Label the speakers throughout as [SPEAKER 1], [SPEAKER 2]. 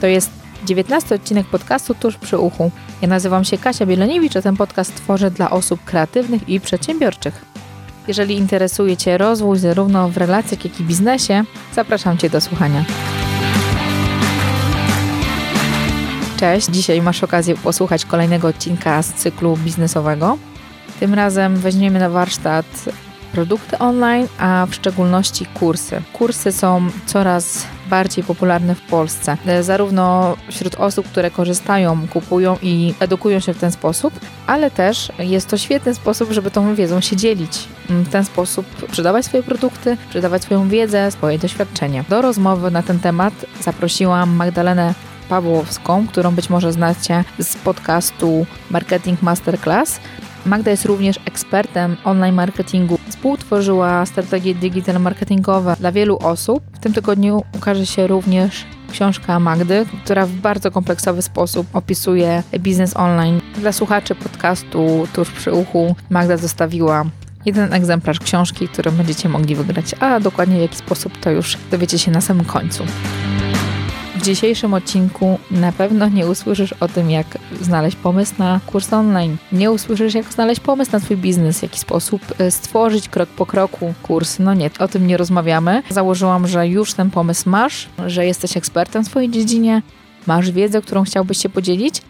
[SPEAKER 1] To jest 19 odcinek podcastu Tuż przy uchu. Ja nazywam się Kasia Bieloniewicz, a ten podcast tworzę dla osób kreatywnych i przedsiębiorczych. Jeżeli interesuje Cię rozwój zarówno w relacjach, jak i biznesie, zapraszam Cię do słuchania. Cześć, dzisiaj masz okazję posłuchać kolejnego odcinka z cyklu biznesowego. Tym razem weźmiemy na warsztat produkty online, a w szczególności kursy. Kursy są coraz bardziej popularne w Polsce, e, zarówno wśród osób, które korzystają, kupują i edukują się w ten sposób, ale też jest to świetny sposób, żeby tą wiedzą się dzielić. W ten sposób sprzedawać swoje produkty, sprzedawać swoją wiedzę, swoje doświadczenia. Do rozmowy na ten temat zaprosiłam Magdalenę Pawłowską, którą być może znacie z podcastu Marketing Masterclass. Magda jest również ekspertem online marketingu. Współtworzyła strategie digital marketingowe dla wielu osób. W tym tygodniu ukaże się również książka Magdy, która w bardzo kompleksowy sposób opisuje biznes online. Dla słuchaczy podcastu tuż przy uchu Magda zostawiła jeden egzemplarz książki, który będziecie mogli wygrać, a dokładnie w jaki sposób to już dowiecie się na samym końcu dzisiejszym odcinku na pewno nie usłyszysz o tym, jak znaleźć pomysł na kurs online. Nie usłyszysz, jak znaleźć pomysł na Twój biznes, w jaki sposób e, stworzyć krok po kroku kurs. No nie, o tym nie rozmawiamy. Założyłam, że już ten pomysł masz, że jesteś ekspertem w swojej dziedzinie, masz wiedzę, którą chciałbyś się podzielić.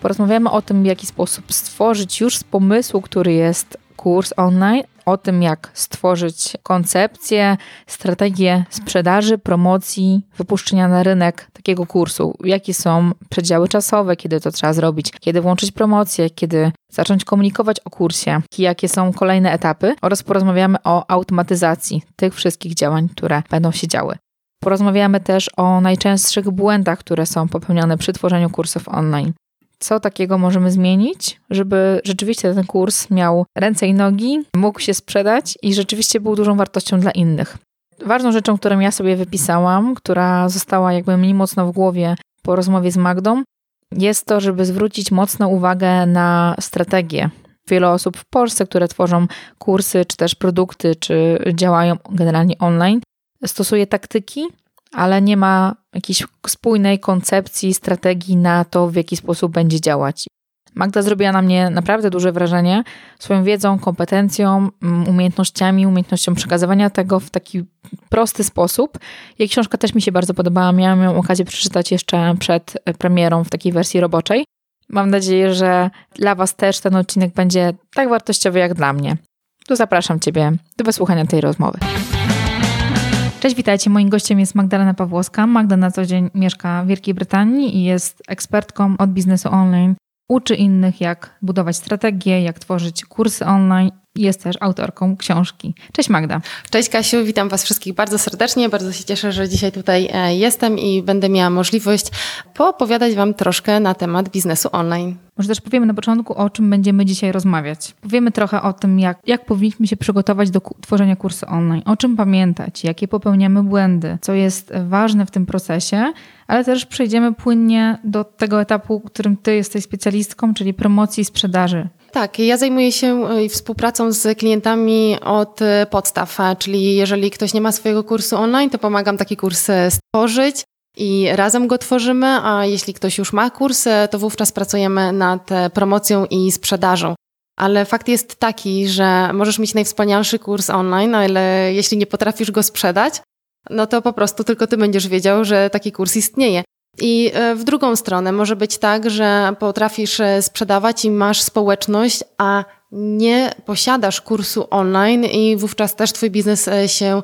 [SPEAKER 1] Porozmawiamy o tym, w jaki sposób stworzyć już z pomysłu, który jest kurs online, o tym, jak stworzyć koncepcję, strategię sprzedaży, promocji, wypuszczenia na rynek takiego kursu. Jakie są przedziały czasowe, kiedy to trzeba zrobić, kiedy włączyć promocję, kiedy zacząć komunikować o kursie, jakie są kolejne etapy oraz porozmawiamy o automatyzacji tych wszystkich działań, które będą się działy. Porozmawiamy też o najczęstszych błędach, które są popełniane przy tworzeniu kursów online co takiego możemy zmienić, żeby rzeczywiście ten kurs miał ręce i nogi, mógł się sprzedać i rzeczywiście był dużą wartością dla innych. Ważną rzeczą, którą ja sobie wypisałam, która została jakby mi mocno w głowie po rozmowie z Magdą, jest to, żeby zwrócić mocną uwagę na strategię. Wiele osób w Polsce, które tworzą kursy, czy też produkty, czy działają generalnie online, stosuje taktyki, ale nie ma jakiejś spójnej koncepcji, strategii na to, w jaki sposób będzie działać. Magda zrobiła na mnie naprawdę duże wrażenie swoją wiedzą, kompetencją, mm, umiejętnościami, umiejętnością przekazywania tego w taki prosty sposób. Jej książka też mi się bardzo podobała. Miałam ją okazję przeczytać jeszcze przed premierą w takiej wersji roboczej. Mam nadzieję, że dla Was też ten odcinek będzie tak wartościowy jak dla mnie. Tu zapraszam Ciebie do wysłuchania tej rozmowy. Cześć, witajcie. Moim gościem jest Magdalena Pawłowska. Magda na co dzień mieszka w Wielkiej Brytanii i jest ekspertką od biznesu online. Uczy innych, jak budować strategie, jak tworzyć kursy online jest też autorką książki. Cześć Magda.
[SPEAKER 2] Cześć Kasiu, witam Was wszystkich bardzo serdecznie. Bardzo się cieszę, że dzisiaj tutaj e, jestem i będę miała możliwość poopowiadać Wam troszkę na temat biznesu online.
[SPEAKER 1] Może też powiemy na początku, o czym będziemy dzisiaj rozmawiać. Powiemy trochę o tym, jak, jak powinniśmy się przygotować do tworzenia kursu online, o czym pamiętać, jakie popełniamy błędy, co jest ważne w tym procesie, ale też przejdziemy płynnie do tego etapu, którym Ty jesteś specjalistką, czyli promocji i sprzedaży.
[SPEAKER 2] Tak, ja zajmuję się e, współpracą z klientami od e, podstaw, czyli jeżeli ktoś nie ma swojego kursu online, to pomagam taki kurs e, stworzyć i razem go tworzymy, a jeśli ktoś już ma kurs, to wówczas pracujemy nad promocją i sprzedażą. Ale fakt jest taki, że możesz mieć najwspanialszy kurs online, ale jeśli nie potrafisz go sprzedać, no to po prostu tylko ty będziesz wiedział, że taki kurs istnieje. I e, w drugą stronę może być tak, że potrafisz e, sprzedawać i masz społeczność, a nie posiadasz kursu online i wówczas też twój biznes e, się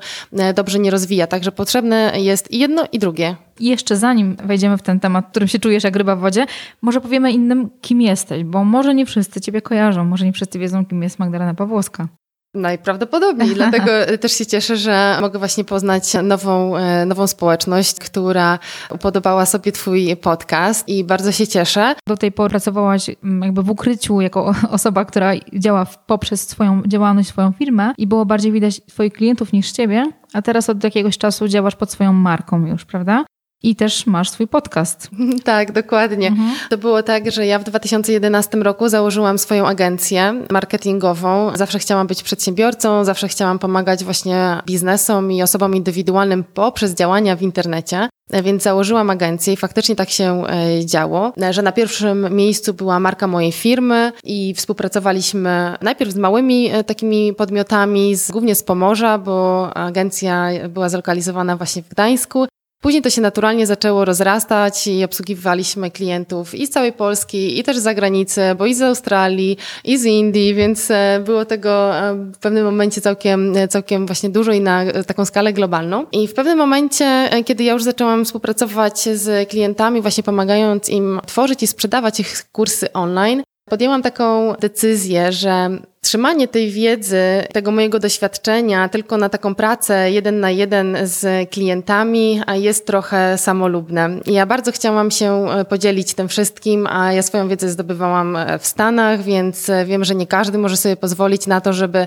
[SPEAKER 2] dobrze nie rozwija. Także potrzebne jest i jedno i drugie.
[SPEAKER 1] I jeszcze zanim wejdziemy w ten temat, którym się czujesz jak ryba w wodzie, może powiemy innym, kim jesteś, bo może nie wszyscy ciebie kojarzą, może nie wszyscy wiedzą, kim jest Magdalena Pawłowska.
[SPEAKER 2] Najprawdopodobniej, dlatego też się cieszę, że mogę właśnie poznać nową, e, nową społeczność, która upodobała sobie Twój podcast i bardzo się cieszę.
[SPEAKER 1] Do tej pory pracowałaś mm, jakby w ukryciu jako osoba, która działa poprzez swoją działalność, swoją firmę i było bardziej widać Twoich klientów niż Ciebie, a teraz od jakiegoś czasu działasz pod swoją marką już, prawda? I też masz swój podcast.
[SPEAKER 2] Tak, dokładnie. Mhm. To było tak, że ja w 2011 roku założyłam swoją agencję marketingową. Zawsze chciałam być przedsiębiorcą, zawsze chciałam pomagać właśnie biznesom i osobom indywidualnym poprzez działania w internecie. Więc założyłam agencję i faktycznie tak się e, działo, że na pierwszym miejscu była marka mojej firmy i współpracowaliśmy najpierw z małymi e, takimi podmiotami, z, głównie z Pomorza, bo agencja była zlokalizowana właśnie w Gdańsku. Później to się naturalnie zaczęło rozrastać i obsługiwaliśmy klientów i z całej Polski, i też z zagranicy, bo i z Australii, i z Indii, więc e, było tego e, w pewnym momencie całkiem, całkiem właśnie dużo i na taką skalę globalną. I w pewnym momencie, e, kiedy ja już zaczęłam współpracować z klientami, właśnie pomagając im tworzyć i sprzedawać ich kursy online, podjęłam taką decyzję, że trzymanie tej wiedzy, tego mojego doświadczenia tylko na taką pracę jeden na jeden z klientami jest trochę samolubne. Ja bardzo chciałam się e, podzielić tym wszystkim, a ja swoją wiedzę zdobywałam e, w Stanach, więc e, wiem, że nie każdy może sobie pozwolić na to, żeby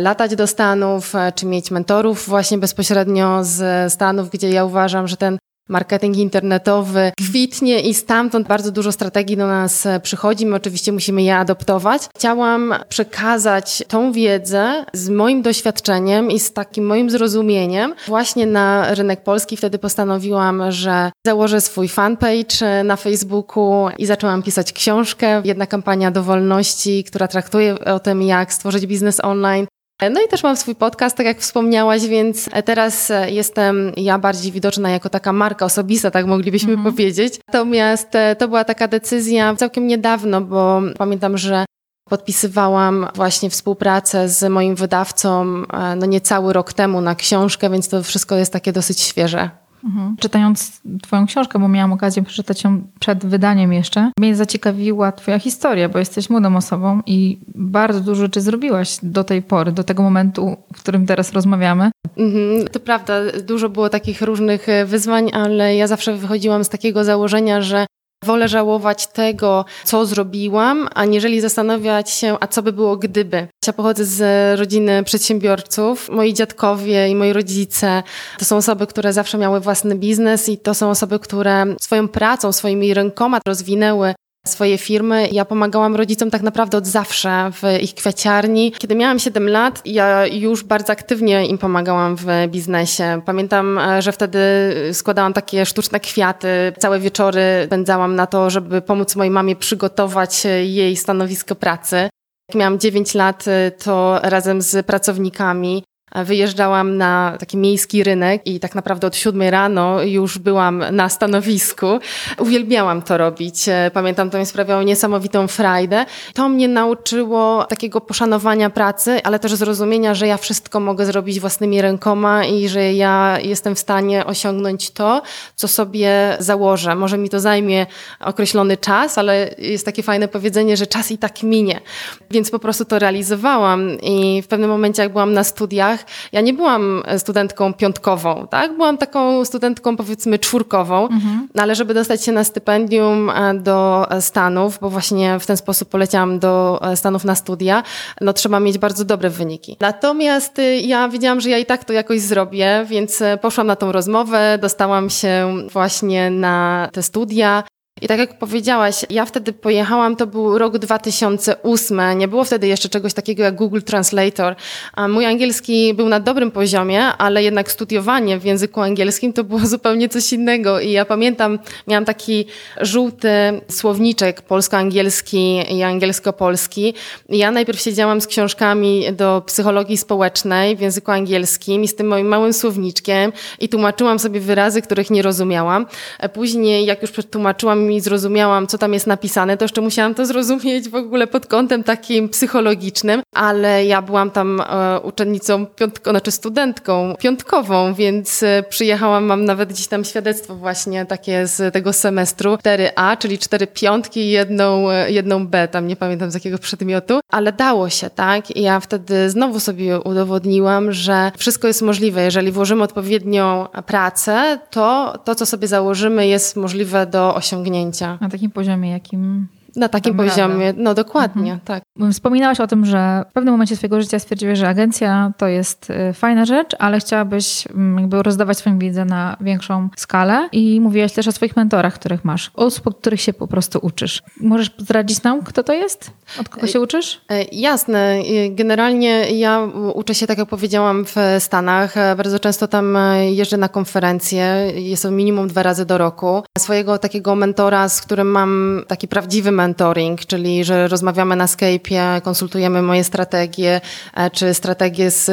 [SPEAKER 2] latać do Stanów, czy mieć mentorów właśnie bezpośrednio z Stanów, gdzie ja uważam, że ten marketing internetowy kwitnie i stamtąd bardzo dużo strategii do nas przychodzi. My oczywiście musimy je adoptować. Chciałam przekazać tą wiedzę z moim doświadczeniem i z takim moim zrozumieniem właśnie na rynek polski. Wtedy postanowiłam, że założę swój fanpage na Facebooku i zaczęłam pisać książkę. Jedna kampania do wolności, która traktuje o tym, jak stworzyć biznes online. No i też mam swój podcast, tak jak wspomniałaś, więc teraz jestem ja bardziej widoczna jako taka marka osobista, tak moglibyśmy mhm. powiedzieć. Natomiast e, to była taka decyzja całkiem niedawno, bo pamiętam, że podpisywałam właśnie współpracę z moim wydawcą e, no niecały rok temu na książkę, więc to wszystko jest takie dosyć świeże.
[SPEAKER 1] Mhm. Czytając Twoją książkę, bo miałam okazję przeczytać ją przed wydaniem jeszcze, mnie zaciekawiła Twoja historia, bo jesteś młodą osobą i bardzo dużo rzeczy zrobiłaś do tej pory, do tego momentu, w którym teraz rozmawiamy.
[SPEAKER 2] Mhm, to prawda, dużo było takich różnych e, wyzwań, ale ja zawsze wychodziłam z takiego założenia, że Wolę żałować tego, co zrobiłam, aniżeli zastanawiać się, a co by było gdyby. Ja pochodzę z rodziny przedsiębiorców. Moi dziadkowie i moi rodzice to są osoby, które zawsze miały własny biznes i to są osoby, które swoją pracą, swoimi rękoma rozwinęły swoje firmy. Ja pomagałam rodzicom tak naprawdę od zawsze w ich kwiaciarni. Kiedy miałam 7 lat, ja już bardzo aktywnie im pomagałam w biznesie. Pamiętam, że wtedy składałam takie sztuczne kwiaty. Całe wieczory spędzałam na to, żeby pomóc mojej mamie przygotować jej stanowisko pracy. Jak miałam 9 lat, to razem z pracownikami wyjeżdżałam na taki miejski rynek i tak naprawdę od siódmej rano już byłam na stanowisku. Uwielbiałam to robić. E, pamiętam, to mi sprawiało niesamowitą frajdę. To mnie nauczyło takiego poszanowania pracy, ale też zrozumienia, że ja wszystko mogę zrobić własnymi rękoma i że ja jestem w stanie osiągnąć to, co sobie założę. Może mi to zajmie określony czas, ale jest takie fajne powiedzenie, że czas i tak minie. Więc po prostu to realizowałam i w pewnym momencie, jak byłam na studiach, ja nie byłam studentką piątkową, tak? Byłam taką studentką powiedzmy czwórkową, mhm. No ale żeby dostać się na stypendium e, do Stanów, bo właśnie w ten sposób poleciałam do e, Stanów na studia, no trzeba mieć bardzo dobre wyniki. Natomiast y, ja wiedziałam, że ja i tak to jakoś zrobię, więc e, poszłam na tą rozmowę, dostałam się właśnie na te studia. I tak jak powiedziałaś, ja wtedy pojechałam, to był rok 2008, nie było wtedy jeszcze czegoś takiego jak Google Translator. A mój angielski był na dobrym poziomie, ale jednak studiowanie w języku angielskim to było zupełnie coś innego. I ja pamiętam, miałam taki żółty słowniczek polsko-angielski i angielsko-polski. I ja najpierw siedziałam z książkami do psychologii społecznej w języku angielskim i z tym moim małym słowniczkiem i tłumaczyłam sobie wyrazy, których nie rozumiałam. Później, jak już przetłumaczyłam i zrozumiałam, co tam jest napisane, to jeszcze musiałam to zrozumieć w ogóle pod kątem takim psychologicznym, ale ja byłam tam e, uczennicą, piątko, znaczy studentką piątkową, więc e, przyjechałam, mam nawet gdzieś tam świadectwo właśnie takie z tego semestru, 4A, czyli cztery piątki i jedną, e, jedną B, tam nie pamiętam z jakiego przedmiotu, ale dało się, tak? I ja wtedy znowu sobie udowodniłam, że wszystko jest możliwe. Jeżeli włożymy odpowiednią pracę, to to, co sobie założymy, jest możliwe do osiągnięcia
[SPEAKER 1] na takim poziomie, jakim
[SPEAKER 2] Na takim poziomie, no dokładnie, mhm. tak.
[SPEAKER 1] Wspominałaś o tym, że w pewnym momencie swojego życia stwierdziłeś, że agencja to jest y, fajna rzecz, ale chciałabyś mm, jakby rozdawać swoją wiedzę na większą skalę i mówiłaś też o swoich mentorach, których masz, osób, od których się po prostu uczysz. Możesz zdradzić nam, kto to jest? Od kogo się uczysz?
[SPEAKER 2] E, jasne. Generalnie ja uczę się, tak jak powiedziałam, w Stanach. E, bardzo często tam e, jeżdżę na konferencje. Jest to minimum dwa razy do roku. Swojego takiego mentora, z którym mam taki prawdziwy mentoring, czyli że rozmawiamy na Skype'ie, konsultujemy moje strategie, czy strategie z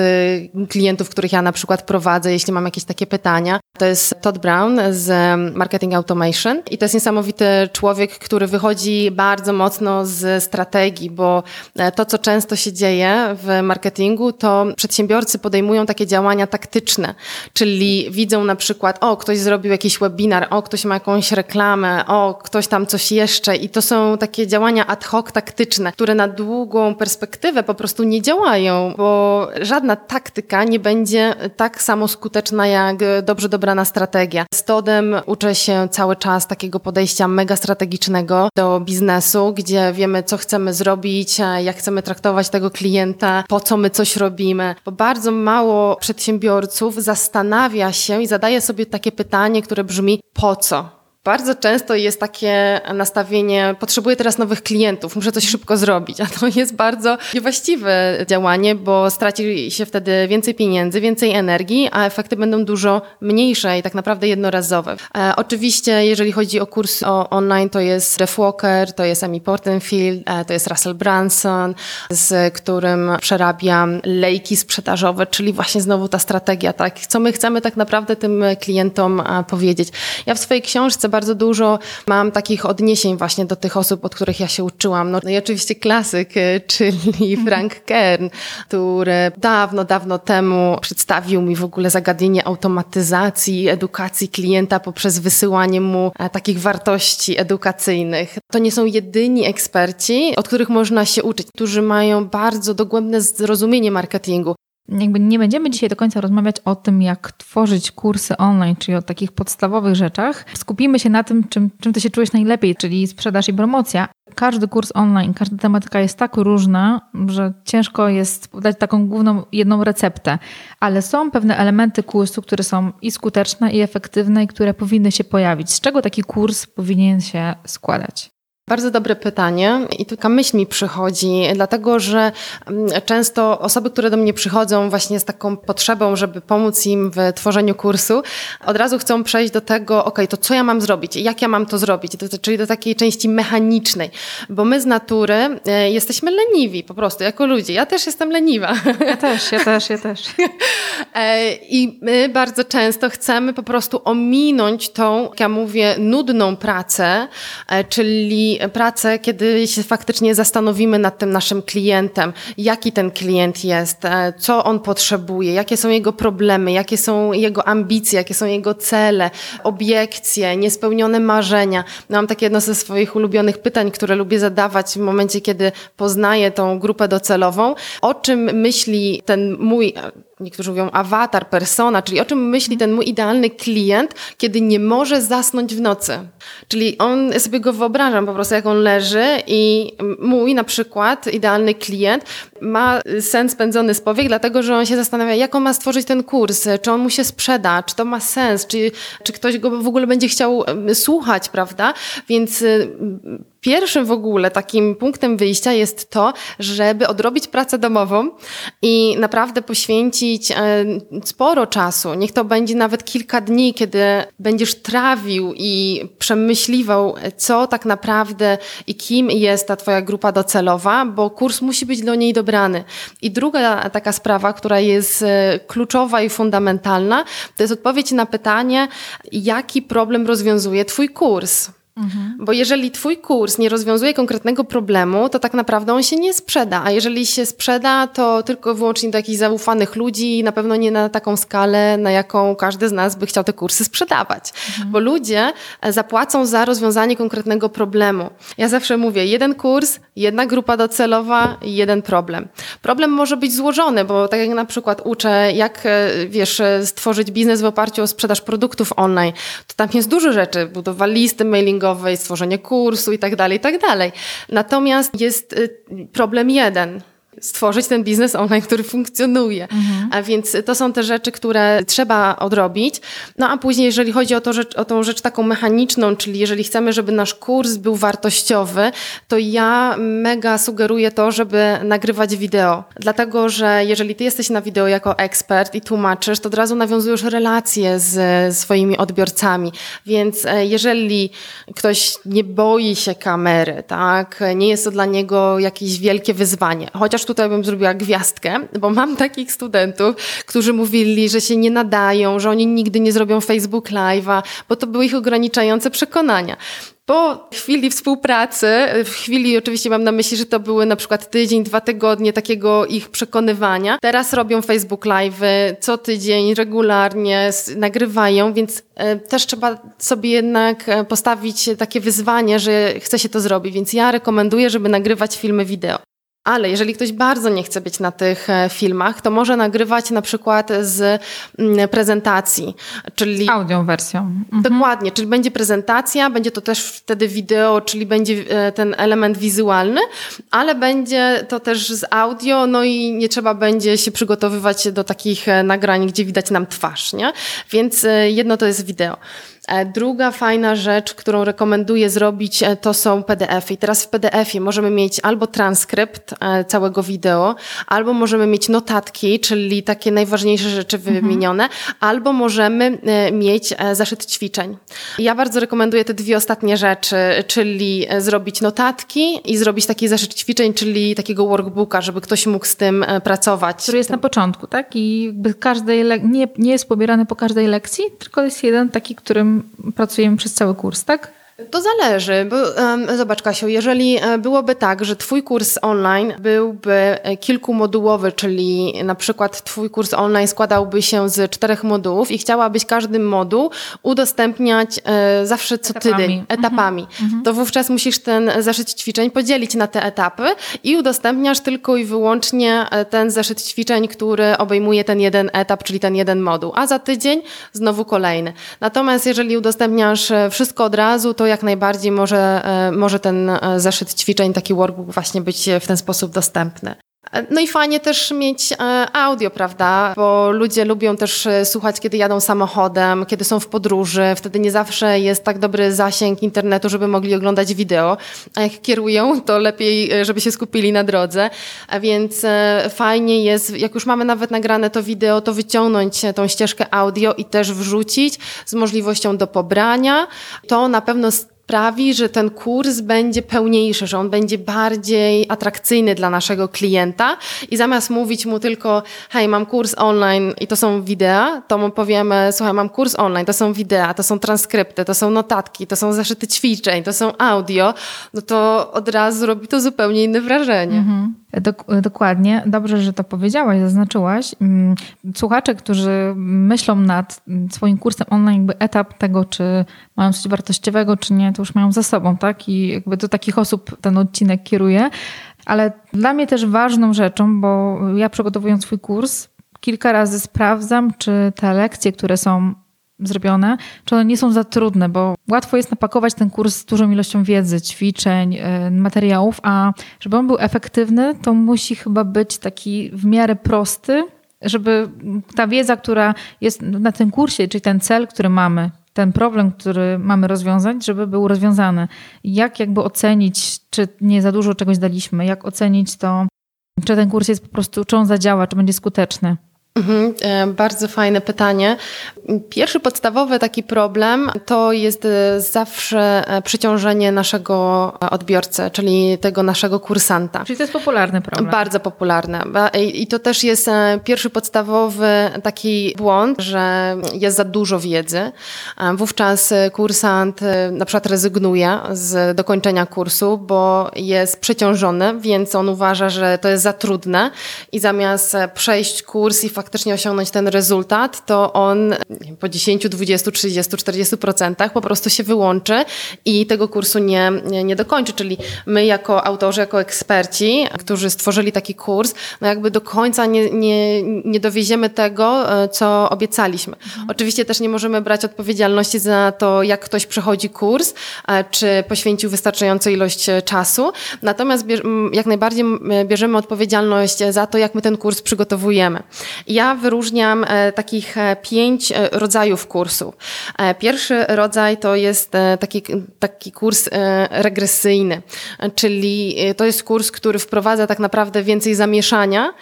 [SPEAKER 2] klientów, których ja na przykład prowadzę, jeśli mam jakieś takie pytania. To jest Todd Brown z Marketing Automation i to jest niesamowity człowiek, który wychodzi bardzo mocno z strategii, bo e, to, co często się dzieje w marketingu, to przedsiębiorcy podejmują takie działania taktyczne, czyli widzą na przykład, o, ktoś zrobił jakiś webinar, o, ktoś ma jakąś reklamę, o, ktoś tam coś jeszcze i to są takie działania ad hoc taktyczne, które na długą perspektywę po prostu nie działają, bo żadna taktyka nie będzie tak samo skuteczna jak dobrze dobrana strategia. Z Todem uczę się cały czas takiego podejścia mega strategicznego do biznesu, gdzie wiemy, co chcemy zrobić, jak chcemy traktować tego klienta, po co my coś robimy. Bo bardzo mało przedsiębiorców zastanawia się i zadaje sobie takie pytanie, które brzmi po co? Bardzo często jest takie nastawienie, potrzebuję teraz nowych klientów, muszę coś szybko zrobić, a to jest bardzo niewłaściwe działanie, bo straci się wtedy więcej pieniędzy, więcej energii, a efekty będą dużo mniejsze i tak naprawdę jednorazowe. E, oczywiście, jeżeli chodzi o kurs o online, to jest Jeff Walker, to jest Amy Portenfield, e, to jest Russell Branson, z którym przerabiam lejki sprzedażowe, czyli właśnie znowu ta strategia, tak, co my chcemy tak naprawdę tym klientom e, powiedzieć. Ja w swojej książce bardzo dużo mam takich odniesień właśnie do tych osób, od których ja się uczyłam. No, no i oczywiście klasyk, e, czyli mhm. Frank Kern, który dawno, dawno temu przedstawił mi w ogóle zagadnienie automatyzacji edukacji klienta poprzez wysyłanie mu e, takich wartości edukacyjnych. To nie są jedyni eksperci, od których można się uczyć, którzy mają bardzo dogłębne zrozumienie marketingu
[SPEAKER 1] jakby nie będziemy dzisiaj do końca rozmawiać o tym, jak tworzyć kursy online, czyli o takich podstawowych rzeczach. Skupimy się na tym, czym, czym ty się czujesz najlepiej, czyli sprzedaż i promocja. Każdy kurs online, każda tematyka jest tak różna, że ciężko jest dać taką główną, jedną receptę, ale są pewne elementy kursu, które są i skuteczne, i efektywne, i które powinny się pojawić. Z czego taki kurs powinien się składać?
[SPEAKER 2] Bardzo dobre pytanie i taka myśl mi przychodzi, dlatego że mm, często osoby, które do mnie przychodzą właśnie z taką potrzebą, żeby pomóc im w tworzeniu kursu, od razu chcą przejść do tego, ok, to co ja mam zrobić, jak ja mam to zrobić, czyli do takiej części mechanicznej, bo my z natury e, jesteśmy leniwi po prostu, jako ludzie. Ja też jestem leniwa.
[SPEAKER 1] Ja też, ja też, ja też.
[SPEAKER 2] E, I my bardzo często chcemy po prostu ominąć tą, jak ja mówię, nudną pracę, e, pracę, kiedy się faktycznie zastanowimy nad tym naszym klientem, jaki ten klient jest, e, co on potrzebuje, jakie są jego problemy, jakie są jego ambicje, jakie są jego cele, obiekcje, niespełnione marzenia. No, mam takie jedno ze swoich ulubionych pytań, które lubię zadawać w momencie, kiedy poznaję tą grupę docelową. O czym myśli ten mój niektórzy mówią awatar, persona, czyli o czym myśli ten mój idealny klient, kiedy nie może zasnąć w nocy. Czyli on, ja sobie go wyobrażam po prostu, jak on leży i mój na przykład idealny klient ma sen spędzony z powiek, dlatego że on się zastanawia, jak on ma stworzyć ten kurs, czy on mu się sprzeda, czy to ma sens, czy, czy ktoś go w ogóle będzie chciał słuchać, prawda? Więc Pierwszym w ogóle takim punktem wyjścia jest to, żeby odrobić pracę domową i naprawdę poświęcić e, sporo czasu. Niech to będzie nawet kilka dni, kiedy będziesz trawił i przemyśliwał, co tak naprawdę i kim jest ta Twoja grupa docelowa, bo kurs musi być do niej dobrany. I druga taka sprawa, która jest e, kluczowa i fundamentalna, to jest odpowiedź na pytanie, jaki problem rozwiązuje Twój kurs. Mhm. Bo jeżeli twój kurs nie rozwiązuje konkretnego problemu, to tak naprawdę on się nie sprzeda. A jeżeli się sprzeda, to tylko wyłącznie do jakichś zaufanych ludzi, na pewno nie na taką skalę, na jaką każdy z nas by chciał te kursy sprzedawać. Mhm. Bo ludzie e, zapłacą za rozwiązanie konkretnego problemu. Ja zawsze mówię, jeden kurs, jedna grupa docelowa, jeden problem. Problem może być złożony, bo tak jak na przykład uczę, jak e, wiesz, e, stworzyć biznes w oparciu o sprzedaż produktów online, to tam jest dużo rzeczy, budowa listy mailingowej, marketingowej, stworzenie kursu i tak dalej, i tak dalej. Natomiast jest y, problem jeden – stworzyć ten biznes online, który funkcjonuje. Mhm. A więc to są te rzeczy, które trzeba odrobić. No a później, jeżeli chodzi o, to, rzecz, o tą rzecz taką mechaniczną, czyli jeżeli chcemy, żeby nasz kurs był wartościowy, to ja mega sugeruję to, żeby nagrywać wideo. Dlatego, że jeżeli ty jesteś na wideo jako ekspert i tłumaczysz, to od razu nawiązujesz relacje z swoimi odbiorcami. Więc e, jeżeli ktoś nie boi się kamery, tak, nie jest to dla niego jakieś wielkie wyzwanie, chociaż tutaj bym zrobiła gwiazdkę, bo mam takich studentów, którzy mówili, że się nie nadają, że oni nigdy nie zrobią Facebook Live'a, bo to były ich ograniczające przekonania. Po chwili współpracy, w chwili oczywiście mam na myśli, że to były na przykład tydzień, dwa tygodnie takiego ich przekonywania. Teraz robią Facebook Live co tydzień, regularnie, nagrywają, więc e, też trzeba sobie jednak e, postawić takie wyzwanie, że chce się to zrobić. Więc ja rekomenduję, żeby nagrywać filmy wideo. Ale jeżeli ktoś bardzo nie chce być na tych e, filmach, to może nagrywać na przykład z mm, prezentacji, czyli.
[SPEAKER 1] Audio wersją. Mhm.
[SPEAKER 2] Dokładnie, czyli będzie prezentacja, będzie to też wtedy wideo, czyli będzie e, ten element wizualny, ale będzie to też z audio, no i nie trzeba będzie się przygotowywać do takich e, nagrań, gdzie widać nam twarz, nie? Więc jedno to jest wideo. E, druga fajna rzecz, którą rekomenduję zrobić, e, to są PDF-y. I teraz w PDF-ie możemy mieć albo transkrypt e, całego wideo, albo możemy mieć notatki, czyli takie najważniejsze rzeczy mhm. wymienione, mhm. albo możemy mieć zaszyt ćwiczeń. Ja bardzo rekomenduję te dwie ostatnie rzeczy, czyli zrobić notatki i zrobić taki zaszyt ćwiczeń, czyli takiego workbooka, żeby ktoś mógł z tym pracować.
[SPEAKER 1] Który jest na początku, tak? I każdej nie, nie jest pobierany po każdej lekcji, tylko jest jeden taki, którym pracujemy przez cały kurs, tak?
[SPEAKER 2] To zależy, bo zobacz Kasiu, jeżeli e, byłoby tak, że Twój kurs online byłby e, kilkumodułowy, czyli na przykład Twój kurs online składałby się z czterech modułów i chciałabyś każdy moduł udostępniać e, zawsze co etapami. tydzień, etapami, mhm. mhm. to wówczas musisz ten zaszyt ćwiczeń podzielić na te etapy i udostępniasz tylko i wyłącznie ten zaszyt ćwiczeń, który obejmuje ten jeden etap, czyli ten jeden moduł, a za tydzień znowu kolejny. Natomiast jeżeli udostępniasz wszystko od razu, to jak najbardziej może, e, może ten e, zaszyt ćwiczeń, taki workbook właśnie być w ten sposób dostępny. E, no i fajnie też mieć audio, prawda? Bo ludzie lubią też słuchać, kiedy jadą samochodem, kiedy są w podróży. Wtedy nie zawsze jest tak dobry zasięg internetu, żeby mogli oglądać wideo. A jak kierują, to lepiej, żeby się skupili na drodze. A więc fajnie jest, jak już mamy nawet nagrane to wideo, to wyciągnąć tą ścieżkę audio i też wrzucić z możliwością do pobrania. To na pewno sprawi, że ten kurs będzie pełniejszy, że on będzie bardziej atrakcyjny dla naszego klienta i zamiast mówić mu tylko, hej, mam kurs online i to są wideo, to mu powiemy, słuchaj, mam kurs online, to są wideo, to są transkrypty, to są notatki, to są zaszyty ćwiczeń, to są audio, no to od razu robi to zupełnie inne wrażenie. Mhm.
[SPEAKER 1] Dok dokładnie. Dobrze, że to powiedziałaś, zaznaczyłaś. Mm, słuchacze, którzy myślą nad swoim kursem online, jakby etap tego, czy mają coś wartościowego, czy nie, to już mają za sobą, tak? I jakby do takich osób ten odcinek kieruje. Ale dla mnie też ważną rzeczą, bo ja przygotowując swój kurs, kilka razy sprawdzam, czy te lekcje, które są zrobione, czy one nie są za trudne, bo łatwo jest napakować ten kurs z dużą ilością wiedzy, ćwiczeń, y, materiałów, a żeby on był efektywny, to musi chyba być taki w miarę prosty, żeby ta wiedza, która jest na tym kursie, czyli ten cel, który mamy, ten problem, który mamy rozwiązać, żeby był rozwiązany. Jak jakby ocenić, czy nie za dużo czegoś daliśmy, jak ocenić to, czy ten kurs jest po prostu, czy on zadziała, czy będzie skuteczny.
[SPEAKER 2] Mhm, e, bardzo fajne pytanie. Pierwszy podstawowy taki problem to jest e, zawsze e, przyciążenie naszego odbiorcy, czyli tego naszego kursanta.
[SPEAKER 1] Czyli to jest popularny problem.
[SPEAKER 2] Bardzo popularne. I to też jest pierwszy podstawowy taki błąd, że jest za dużo wiedzy. Wówczas kursant na przykład rezygnuje z dokończenia kursu, bo jest przeciążony, więc on uważa, że to jest za trudne i zamiast przejść kurs i faktycznie osiągnąć ten rezultat, to on po 10, 20, 30, 40% po prostu się wyłączy i tego kursu nie, nie, nie dokończy. Czyli my jako autorzy, jako eksperci, którzy stworzyli taki kurs, no jakby do końca nie, nie, nie dowieziemy tego, e, co obiecaliśmy. Mhm. Oczywiście też nie możemy brać odpowiedzialności za to, jak ktoś przechodzi kurs, e, czy poświęcił wystarczającą ilość e, czasu. Natomiast jak najbardziej bierzemy odpowiedzialność za to, jak my ten kurs przygotowujemy. Ja wyróżniam takich pięć rodzajów kursów. Pierwszy rodzaj to jest taki, taki kurs regresyjny, czyli to jest kurs, który wprowadza tak naprawdę więcej zamieszania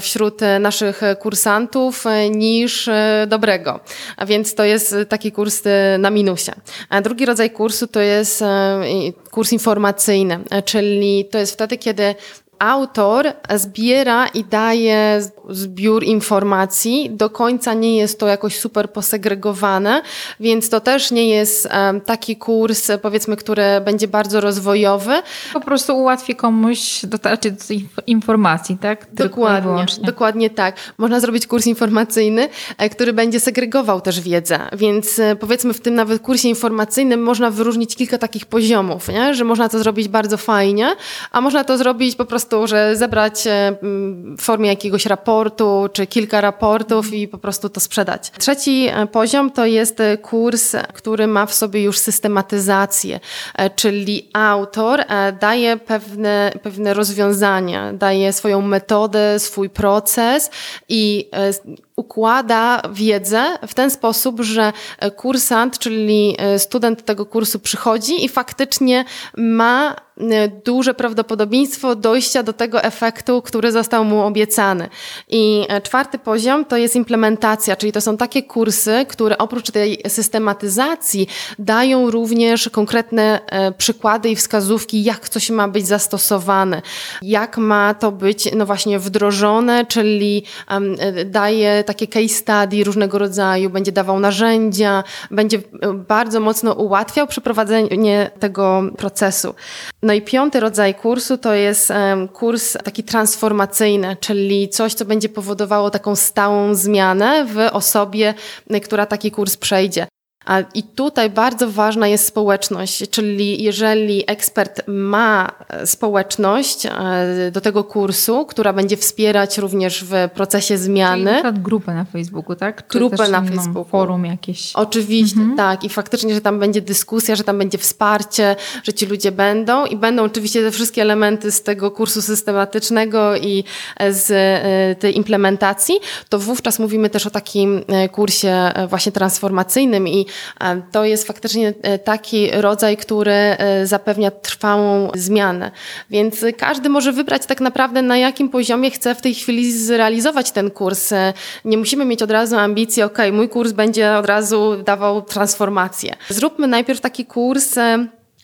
[SPEAKER 2] wśród naszych kursantów niż dobrego. A więc to jest taki kurs na minusie. A drugi rodzaj kursu to jest kurs informacyjny, czyli to jest wtedy, kiedy autor zbiera i daje zbiór informacji. Do końca nie jest to jakoś super posegregowane, więc to też nie jest taki kurs, powiedzmy, który będzie bardzo rozwojowy.
[SPEAKER 1] Po prostu ułatwi komuś dotarcie do tej informacji, tak?
[SPEAKER 2] dokładnie, dokładnie tak. Można zrobić kurs informacyjny, e, który będzie segregował też wiedzę, więc e, powiedzmy w tym nawet kursie informacyjnym można wyróżnić kilka takich poziomów, nie? że można to zrobić bardzo fajnie, a można to zrobić po prostu, że zebrać e, w formie jakiegoś raportu, czy kilka raportów i po prostu to sprzedać. Trzeci e, poziom to jest e, kurs, który ma w sobie już systematyzację, czyli autor daje pewne, pewne rozwiązania, daje swoją metodę, swój proces i układa wiedzę w ten sposób, że kursant, czyli student tego kursu przychodzi i faktycznie ma e, duże prawdopodobieństwo dojścia do tego efektu, który został mu obiecany. I e, czwarty poziom to jest implementacja, czyli to są takie kursy, które oprócz tej systematyzacji dają również konkretne e, przykłady i wskazówki, jak coś ma być zastosowane, jak ma to być, no właśnie, wdrożone, czyli daje takie case study różnego rodzaju, będzie dawał narzędzia, będzie e, bardzo mocno ułatwiał przeprowadzenie tego procesu. No i piąty rodzaj kursu to jest kurs taki transformacyjny, czyli coś, co będzie powodowało taką stałą zmianę w osobie, która taki kurs przejdzie. I tutaj bardzo ważna jest społeczność, czyli jeżeli ekspert ma e, społeczność e, do tego kursu, która będzie wspierać również w procesie zmiany.
[SPEAKER 1] Czyli na grupę na Facebooku, tak?
[SPEAKER 2] Czy grupę na Facebooku.
[SPEAKER 1] Forum jakieś.
[SPEAKER 2] Oczywiście, mhm. tak. I faktycznie, że tam będzie dyskusja, że tam będzie wsparcie, że ci ludzie będą i będą oczywiście te wszystkie elementy z tego kursu systematycznego i e, z tej implementacji, to wówczas mówimy też o takim kursie właśnie transformacyjnym i to jest faktycznie e, taki rodzaj, który e, zapewnia trwałą zmianę. Więc każdy może wybrać tak naprawdę na jakim poziomie chce w tej chwili zrealizować ten kurs. E, nie musimy mieć od razu ambicji, ok, mój kurs będzie od razu dawał transformację. Zróbmy najpierw taki kurs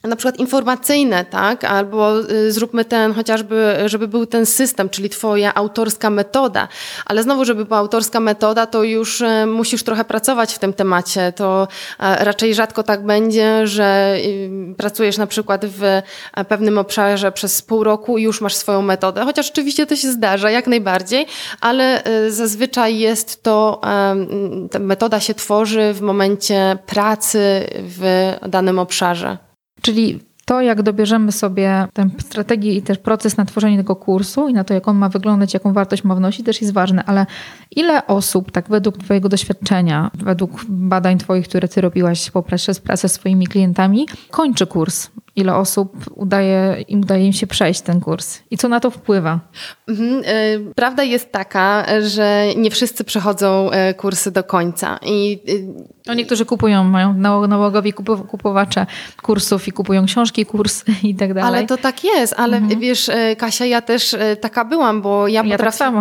[SPEAKER 2] na przykład informacyjne, tak? Albo y, zróbmy ten chociażby, żeby był ten system, czyli twoja autorska metoda. Ale znowu, żeby była autorska metoda, to już y, musisz trochę pracować w tym temacie. To raczej rzadko tak będzie, że y, pracujesz na przykład w pewnym obszarze przez pół roku i już masz swoją metodę. Chociaż oczywiście to się zdarza, jak najbardziej, ale zazwyczaj jest to, ta metoda się tworzy w momencie pracy w danym obszarze.
[SPEAKER 1] Czyli to, jak dobierzemy sobie tę strategię i też proces na tworzenie tego kursu i na to, jak on ma wyglądać, jaką wartość ma wnosić, też jest ważne, ale ile osób, tak według Twojego doświadczenia, według badań Twoich, które Ty robiłaś poprzez pracę z swoimi klientami, kończy kurs? Ile osób udaje, im udaje im się przejść ten kurs? I co na to wpływa?
[SPEAKER 2] Mhm, y, prawda jest taka, że nie wszyscy przechodzą y, kursy do końca. I
[SPEAKER 1] y, no niektórzy kupują, mają nałogowi kupowacze kursów i kupują książki, kurs i tak dalej.
[SPEAKER 2] Ale to tak jest, ale mhm. wiesz, e, Kasia, ja też e, taka byłam, bo ja,
[SPEAKER 1] ja
[SPEAKER 2] potrafi...
[SPEAKER 1] tak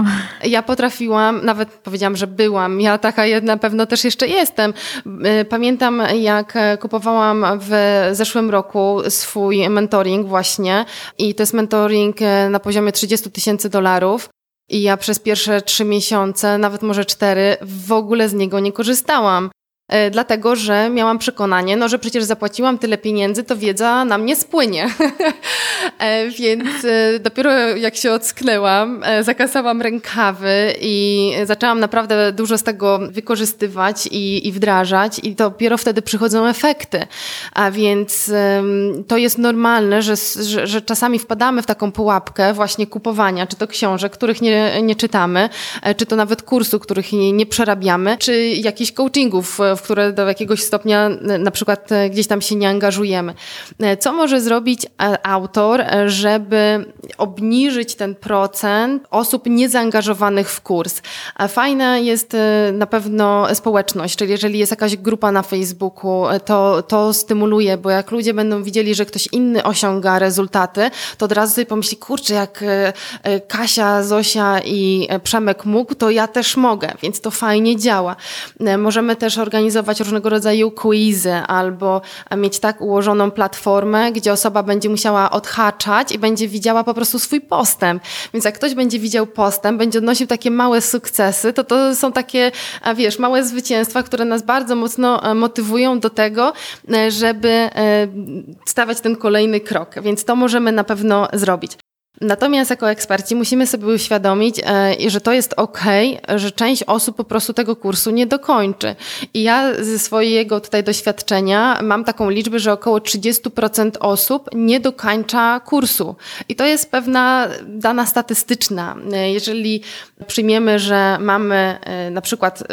[SPEAKER 2] ja potrafiłam, nawet powiedziałam, że byłam, ja taka na pewno też jeszcze jestem. E, pamiętam, jak kupowałam w zeszłym roku swój mentoring właśnie i to jest mentoring na poziomie 30 tysięcy dolarów. I ja przez pierwsze trzy miesiące, nawet może cztery, w ogóle z niego nie korzystałam E, dlatego że miałam przekonanie, no, że przecież zapłaciłam tyle pieniędzy, to wiedza na mnie spłynie. E, więc e, dopiero jak się ocknęłam, zakasałam rękawy i zaczęłam naprawdę dużo z tego wykorzystywać i, i wdrażać i dopiero wtedy przychodzą efekty. A więc to jest normalne, że, że, że czasami wpadamy w taką pułapkę właśnie kupowania, czy to książek, których nie, nie czytamy, czy to nawet kursu, których nie, nie przerabiamy, czy jakichś coachingów, w które do jakiegoś stopnia na przykład e, gdzieś tam się nie angażujemy. E, co może zrobić e, autor, żeby obniżyć ten procent osób niezaangażowanych w kurs? Fajna jest na pewno społeczność, czyli jeżeli jest jakaś grupa na Facebooku, to, to stymuluje, bo jak ludzie będą widzieli, że ktoś inny osiąga rezultaty, to od razu sobie pomyśli, kurczę, jak Kasia, Zosia i Przemek mógł, to ja też mogę, więc to fajnie działa. Możemy też organizować organizować różnego rodzaju quizy albo mieć tak ułożoną platformę, gdzie osoba będzie musiała odhaczać i będzie widziała po prostu swój postęp. Więc jak ktoś będzie widział postęp, będzie odnosił takie małe sukcesy, to to są takie, wiesz, małe zwycięstwa, które nas bardzo mocno e, motywują do tego, e, żeby e, stawiać ten kolejny krok. Więc to możemy na pewno zrobić. Natomiast jako eksperci musimy sobie uświadomić, e, że to jest ok, że część osób po prostu tego kursu nie dokończy. I ja ze swojego tutaj doświadczenia mam taką liczbę, że około 30% osób nie dokończa kursu. I to jest pewna dana statystyczna. E, jeżeli przyjmiemy, że mamy e, na przykład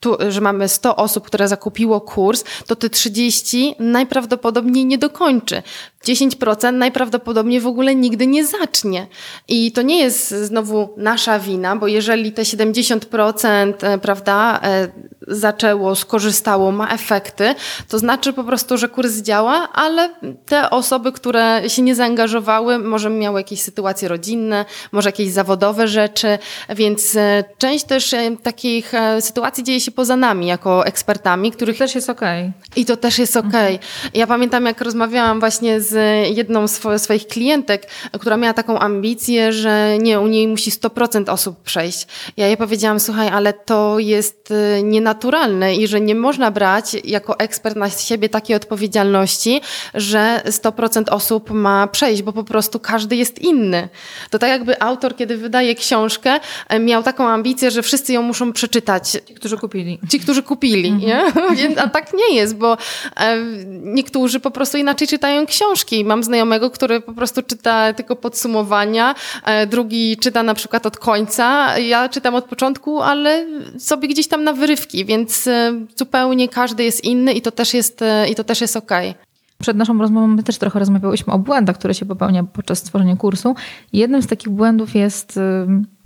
[SPEAKER 2] tu, że mamy 100 osób, które zakupiło kurs, to te 30 najprawdopodobniej nie dokończy. 10% najprawdopodobniej w ogóle nigdy nie zacznie. I to nie jest znowu nasza wina, bo jeżeli te 70% e, prawda, e, zaczęło, skorzystało, ma efekty, to znaczy po prostu, że kurs działa, ale te osoby, które się nie zaangażowały, może miały jakieś sytuacje rodzinne, może jakieś zawodowe rzeczy, więc e, część też takich sytuacji dzieje się poza nami jako ekspertami, których...
[SPEAKER 1] Też jest okej. Okay.
[SPEAKER 2] I to też jest okej. Okay. Ja pamiętam, jak rozmawiałam właśnie z jedną z swoich klientek, która miała taką ambicję, że nie, u niej musi 100% osób przejść. Ja jej powiedziałam, słuchaj, ale to jest y, nienaturalne i że nie można brać jako ekspert na siebie takiej odpowiedzialności, że 100% osób ma przejść, bo po prostu każdy jest inny. To tak jakby autor, kiedy wydaje książkę, miał taką ambicję, że wszyscy ją muszą przeczytać.
[SPEAKER 1] Ci, którzy kupili kupili.
[SPEAKER 2] Ci, którzy kupili, mhm. nie? A tak nie jest, bo e, niektórzy po prostu inaczej czytają książki. Mam znajomego, który po prostu czyta tylko podsumowania, e, drugi czyta na przykład od końca, ja czytam od początku, ale sobie gdzieś tam na wyrywki, więc e, zupełnie każdy jest inny i to też jest, i to też jest okej. Okay.
[SPEAKER 1] Przed naszą rozmową my też trochę rozmawiałyśmy o błędach, które się popełnia podczas tworzenia kursu. Jednym z takich błędów jest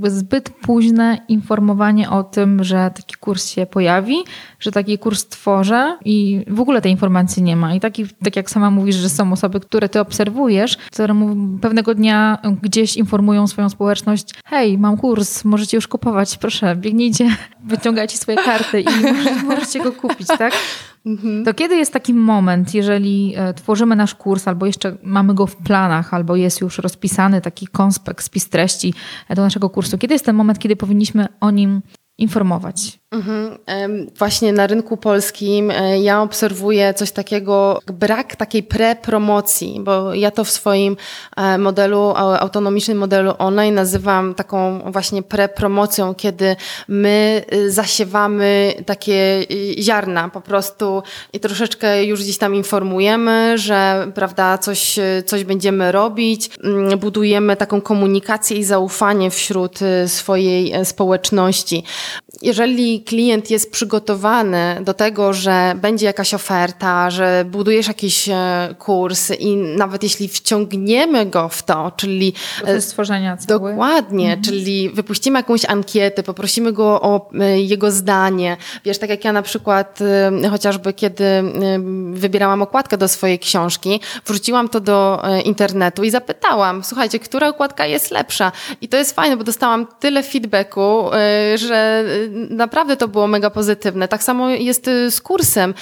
[SPEAKER 1] zbyt późne informowanie o tym, że taki kurs się pojawi, że taki kurs tworzę i w ogóle tej informacji nie ma. I taki, tak jak sama mówisz, że są osoby, które ty obserwujesz, które pewnego dnia gdzieś informują swoją społeczność, hej, mam kurs, możecie już kupować, proszę, biegnijcie, wyciągajcie swoje karty i możecie go kupić, tak? Mhm. To kiedy jest taki moment, jeżeli e, tworzymy nasz kurs, albo jeszcze mamy go w planach, albo jest już rozpisany taki konspekt, spis treści do naszego kursu, kiedy jest ten moment, kiedy powinniśmy o nim informować?
[SPEAKER 2] Mhm. Właśnie na rynku polskim e, ja obserwuję coś takiego, brak takiej prepromocji, bo ja to w swoim e, modelu, autonomicznym modelu online nazywam taką właśnie prepromocją, kiedy my y, zasiewamy takie y, ziarna po prostu i troszeczkę już gdzieś tam informujemy, że prawda, coś, y, coś będziemy robić, mm, budujemy taką komunikację i zaufanie wśród swojej e, społeczności. Jeżeli klient jest przygotowany do tego, że będzie jakaś oferta, że budujesz jakiś e, kurs i nawet jeśli wciągniemy go w to, czyli
[SPEAKER 1] Proces stworzenia
[SPEAKER 2] cały. Dokładnie, mhm. czyli wypuścimy jakąś ankietę, poprosimy go o e, jego zdanie. Wiesz, tak jak ja na przykład e, chociażby kiedy wybierałam okładkę do swojej książki, wrzuciłam to do internetu i zapytałam, słuchajcie, która okładka jest lepsza? I to jest fajne, bo dostałam tyle feedbacku, że naprawdę naprawdę to było mega pozytywne. Tak samo jest z kursem.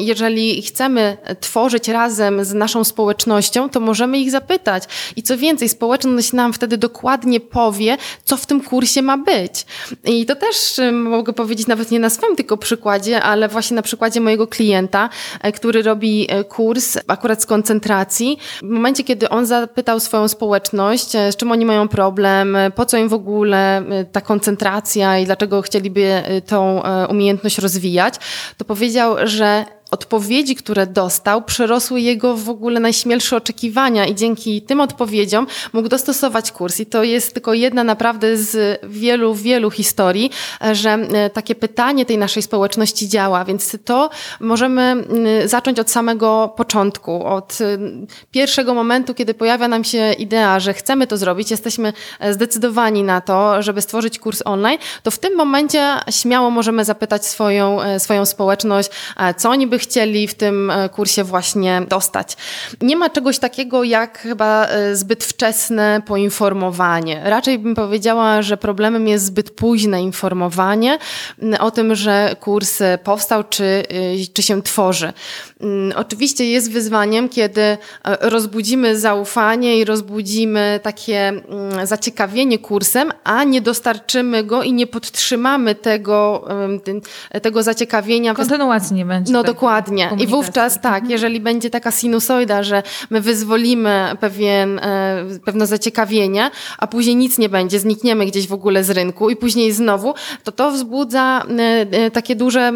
[SPEAKER 2] Jeżeli chcemy tworzyć razem z naszą społecznością, to możemy ich zapytać. I co więcej, społeczność nam wtedy dokładnie powie, co w tym kursie ma być. I to też mogę powiedzieć nawet nie na swoim tylko przykładzie, ale właśnie na przykładzie mojego klienta, który robi kurs akurat z koncentracji. W momencie, kiedy on zapytał swoją społeczność, z czym oni mają problem, po co im w ogóle ta koncentracja i dlaczego chcieliby tą umiejętność rozwijać, to powiedział, że odpowiedzi, które dostał, przerosły jego w ogóle najśmielsze oczekiwania i dzięki tym odpowiedziom mógł dostosować kurs. I to jest tylko jedna naprawdę z wielu, wielu historii, że e, takie pytanie tej naszej społeczności działa, więc to możemy zacząć od samego początku, od e, pierwszego momentu, kiedy pojawia nam się idea, że chcemy to zrobić, jesteśmy e, zdecydowani na to, żeby stworzyć kurs online, to w tym momencie śmiało możemy zapytać swoją, swoją społeczność, co oni by by chcieli w tym e, kursie właśnie dostać. Nie ma czegoś takiego jak chyba e, zbyt wczesne poinformowanie. Raczej bym powiedziała, że problemem jest zbyt późne informowanie o tym, że kurs e, powstał czy, czy się tworzy. Oczywiście jest wyzwaniem, kiedy rozbudzimy zaufanie i rozbudzimy takie zaciekawienie kursem, a nie dostarczymy go i nie podtrzymamy tego, tego zaciekawienia.
[SPEAKER 1] Kontynuacji nie będzie.
[SPEAKER 2] No dokładnie Dokładnie. I wówczas tak, mhm. jeżeli będzie taka sinusoida, że my wyzwolimy pewien, e, pewne zaciekawienie, a później nic nie będzie, znikniemy gdzieś w ogóle z rynku i później znowu, to to wzbudza e, e, takie duże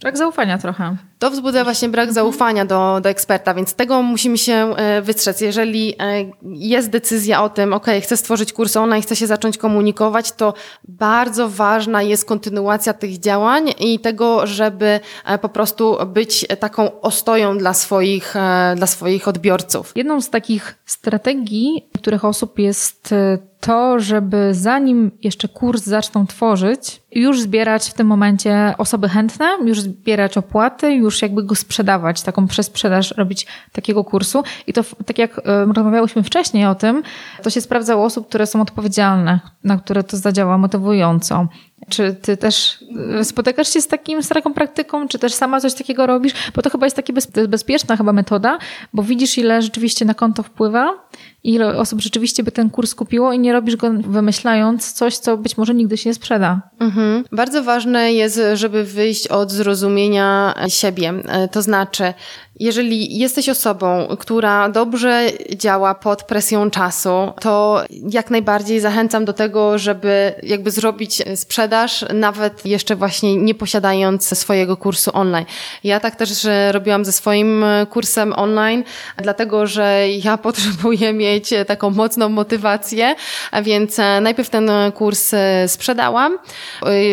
[SPEAKER 1] Brak zaufania trochę.
[SPEAKER 2] To wzbudza właśnie brak zaufania do, do eksperta, więc tego musimy się e, wystrzec. Jeżeli e, jest decyzja o tym, ok, chcę stworzyć kurs online, chcę się zacząć komunikować, to bardzo ważna jest kontynuacja tych działań i tego, żeby e, po prostu być taką ostoją dla swoich, dla swoich odbiorców.
[SPEAKER 1] Jedną z takich strategii których osób jest to, żeby zanim jeszcze kurs zaczną tworzyć, już zbierać w tym momencie osoby chętne, już zbierać opłaty, już jakby go sprzedawać, taką przesprzedaż robić takiego kursu. I to tak jak rozmawiałyśmy wcześniej o tym, to się sprawdza u osób, które są odpowiedzialne, na które to zadziała motywująco. Czy ty też e, spotykasz się z, takim, z taką praktyką, czy też sama coś takiego robisz? Bo to chyba jest taka bez, bezpieczna chyba metoda, bo widzisz ile rzeczywiście na konto wpływa, ile osób rzeczywiście by ten kurs kupiło i nie robisz go wymyślając coś, co być może nigdy się nie sprzeda.
[SPEAKER 2] Mhm. Bardzo ważne jest, żeby wyjść od zrozumienia siebie. E, to znaczy, jeżeli jesteś osobą, która dobrze działa pod presją czasu, to jak najbardziej zachęcam do tego, żeby jakby zrobić sprzedaż, nawet jeszcze właśnie nie posiadając swojego kursu online. Ja tak też robiłam ze swoim kursem online, dlatego że ja potrzebuję mieć taką mocną motywację, więc najpierw ten kurs sprzedałam.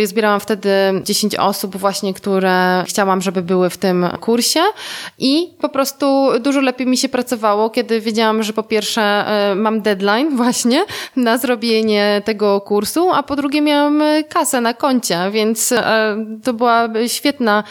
[SPEAKER 2] Zbierałam wtedy 10 osób właśnie, które chciałam, żeby były w tym kursie i po prostu dużo lepiej mi się pracowało, kiedy wiedziałam, że po pierwsze e, mam deadline właśnie na zrobienie tego kursu, a po drugie miałam e, kasę na koncie, więc e, to była świetna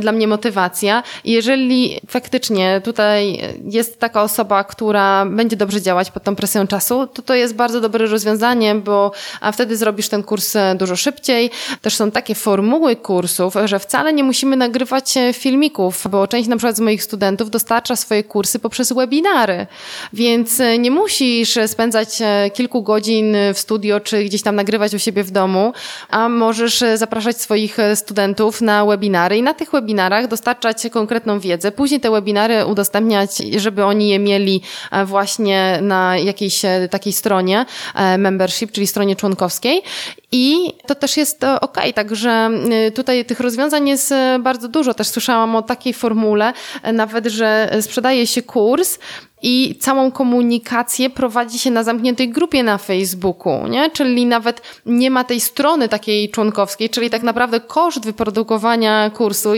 [SPEAKER 2] dla mnie motywacja. Jeżeli faktycznie tutaj jest taka osoba, która będzie dobrze działać pod tą presją czasu, to to jest bardzo dobre rozwiązanie, bo a wtedy zrobisz ten kurs dużo szybciej. Też są takie formuły kursów, że wcale nie musimy nagrywać filmików, bo część na przykład z moich studentów dostarcza swoje kursy poprzez webinary, więc e, nie musisz spędzać e, kilku godzin w studio czy gdzieś tam nagrywać u siebie w domu, a możesz e, zapraszać swoich studentów na webinary i na tych webinarach dostarczać konkretną wiedzę. Później te webinary udostępniać, żeby oni je mieli właśnie na jakiejś takiej stronie membership, czyli stronie członkowskiej i to też jest ok, także tutaj tych rozwiązań jest bardzo dużo. Też słyszałam o takiej formule, nawet, że sprzedaje się kurs, i całą komunikację prowadzi się na zamkniętej grupie na Facebooku, nie? Czyli nawet nie ma tej strony takiej członkowskiej, czyli tak naprawdę koszt wyprodukowania kursu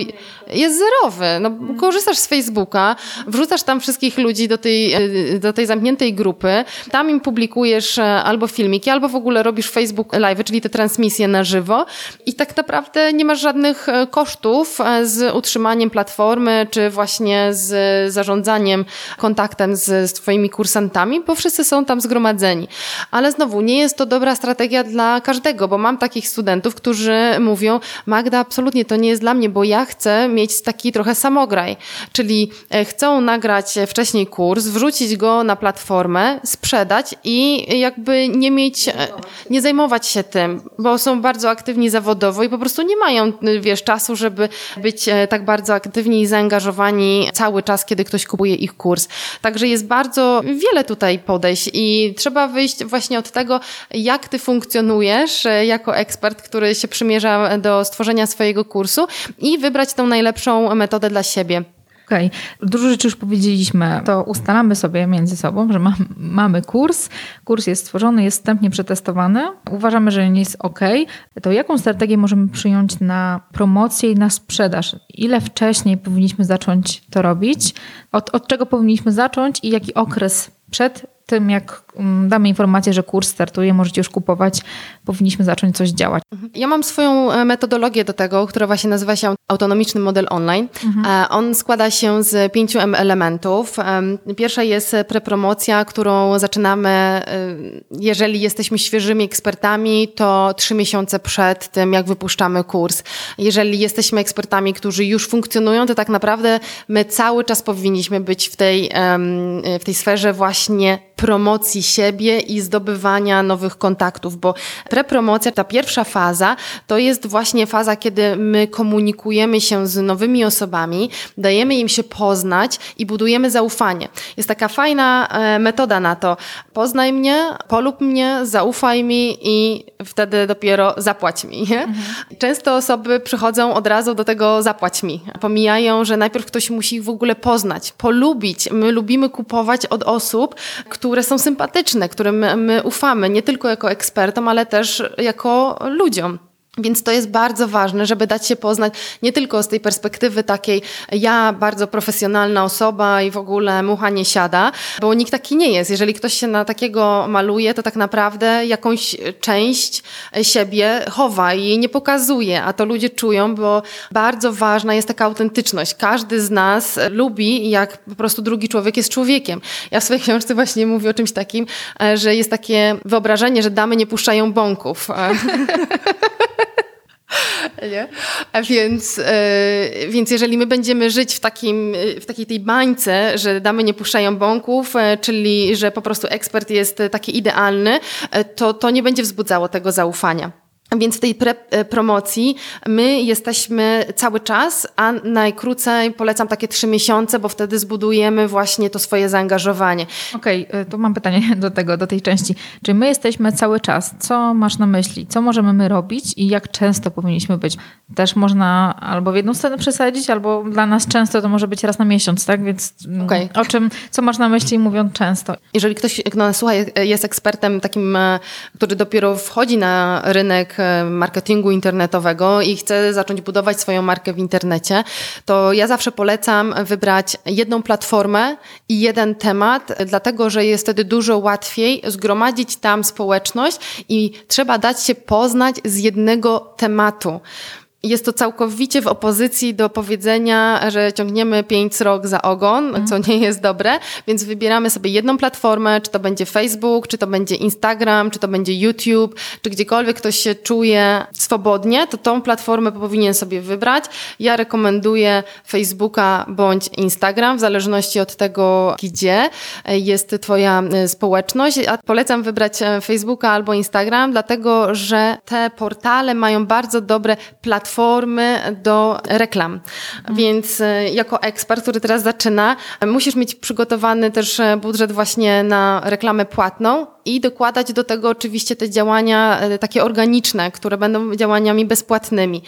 [SPEAKER 2] jest zerowy. No, korzystasz z Facebooka, wrzucasz tam wszystkich ludzi do tej, do tej zamkniętej grupy, tam im publikujesz e, albo filmiki, albo w ogóle robisz Facebook Live, czyli te transmisje na żywo i tak naprawdę nie masz żadnych e, kosztów e, z utrzymaniem platformy, czy właśnie z zarządzaniem kontaktem open z, z Twoimi kursantami, bo wszyscy są tam zgromadzeni. Ale znowu, nie jest to dobra strategia dla każdego, bo mam takich studentów, którzy mówią, Magda, absolutnie to nie jest dla mnie, bo ja chcę mieć taki trochę samograj, czyli e, chcą nagrać wcześniej kurs, wrzucić go na platformę, sprzedać i jakby nie mieć, e, nie zajmować się tym, bo są bardzo aktywni zawodowo i po prostu nie mają, wiesz, czasu, żeby być e, tak bardzo aktywni i zaangażowani cały czas, kiedy ktoś kupuje ich kurs. Także jest bardzo wiele tutaj podejść i trzeba wyjść właśnie od tego, jak ty funkcjonujesz jako ekspert, który się przymierza do stworzenia swojego kursu i wybrać tą najlepszą metodę dla siebie.
[SPEAKER 1] Okej, okay. dużo rzeczy już powiedzieliśmy. To ustalamy sobie między sobą, że ma, mamy kurs, kurs jest stworzony, jest wstępnie przetestowany, uważamy, że nie jest ok. To jaką strategię możemy przyjąć na promocję i na sprzedaż? Ile wcześniej powinniśmy zacząć to robić? Od, od czego powinniśmy zacząć i jaki okres przed tym, jak damy informację, że kurs startuje, możecie już kupować, powinniśmy zacząć coś działać.
[SPEAKER 2] Mhm. Ja mam swoją e, metodologię do tego, która właśnie nazywa się autonomiczny model online. Mhm. E, on składa się z pięciu elementów. Pierwsza jest prepromocja, którą zaczynamy, e, jeżeli jesteśmy świeżymi ekspertami, to trzy miesiące przed tym, jak wypuszczamy kurs. Jeżeli jesteśmy ekspertami, którzy już funkcjonują, to tak naprawdę my cały czas powinniśmy być w tej, w tej sferze właśnie promocji siebie i zdobywania nowych kontaktów, bo prepromocja, ta pierwsza faza, to jest właśnie faza, kiedy my komunikujemy się z nowymi osobami, dajemy im się poznać i budujemy zaufanie. Jest taka fajna e, metoda na to. Poznaj mnie, polub mnie, zaufaj mi i wtedy dopiero zapłać mi. Mhm. Często osoby przychodzą od razu do tego zapłać mi. Pomijają, że najpierw ktoś musi ich w ogóle poznać, polubić. My lubimy kupować od osób, które są sympatyczne, którym my ufamy, nie tylko jako ekspertom, ale też jako ludziom. Więc to jest bardzo ważne, żeby dać się poznać nie tylko z tej perspektywy takiej, ja bardzo profesjonalna osoba i w ogóle mucha nie siada, bo nikt taki nie jest. Jeżeli ktoś się na takiego maluje, to tak naprawdę jakąś część siebie chowa i jej nie pokazuje, a to ludzie czują, bo bardzo ważna jest taka autentyczność. Każdy z nas lubi, jak po prostu drugi człowiek jest człowiekiem. Ja w swojej książce właśnie mówię o czymś takim, że jest takie wyobrażenie, że damy nie puszczają bąków. Nie? A więc, e, więc jeżeli my będziemy żyć w, takim, w takiej tej bańce, że damy nie puszczają bąków, e, czyli że po prostu ekspert jest taki idealny, e, to to nie będzie wzbudzało tego zaufania. Więc w tej e, promocji my jesteśmy cały czas, a najkrócej polecam takie trzy miesiące, bo wtedy zbudujemy właśnie to swoje zaangażowanie.
[SPEAKER 1] Okej, okay, to mam pytanie do tego, do tej części. Czy my jesteśmy cały czas? Co masz na myśli? Co możemy my robić i jak często powinniśmy być? Też można albo w jedną stronę przesadzić, albo dla nas często to może być raz na miesiąc, tak? Więc mm, okay. o czym, co masz na myśli mówiąc często?
[SPEAKER 2] Jeżeli ktoś, kto nas słucha, jest ekspertem takim, e, który dopiero wchodzi na rynek E, marketingu internetowego i chce zacząć budować swoją markę w internecie, to ja zawsze polecam wybrać jedną platformę i jeden temat, dlatego że jest wtedy dużo łatwiej zgromadzić tam społeczność i trzeba dać się poznać z jednego tematu jest to całkowicie w opozycji do powiedzenia, że ciągniemy pięć srok za ogon, mm. co nie jest dobre, więc wybieramy sobie jedną platformę, czy to będzie Facebook, czy to będzie Instagram, czy to będzie YouTube, czy gdziekolwiek ktoś się czuje swobodnie, to tą platformę powinien sobie wybrać. Ja rekomenduję Facebooka bądź Instagram, w zależności od tego, gdzie jest Twoja e, społeczność. A polecam wybrać e, Facebooka albo Instagram, dlatego że te portale mają bardzo dobre platformy, platformy do reklam. Mhm. Więc e, jako ekspert, który teraz zaczyna, musisz mieć przygotowany też e, budżet właśnie na reklamę płatną i dokładać do tego oczywiście te działania e, takie organiczne, które będą działaniami bezpłatnymi.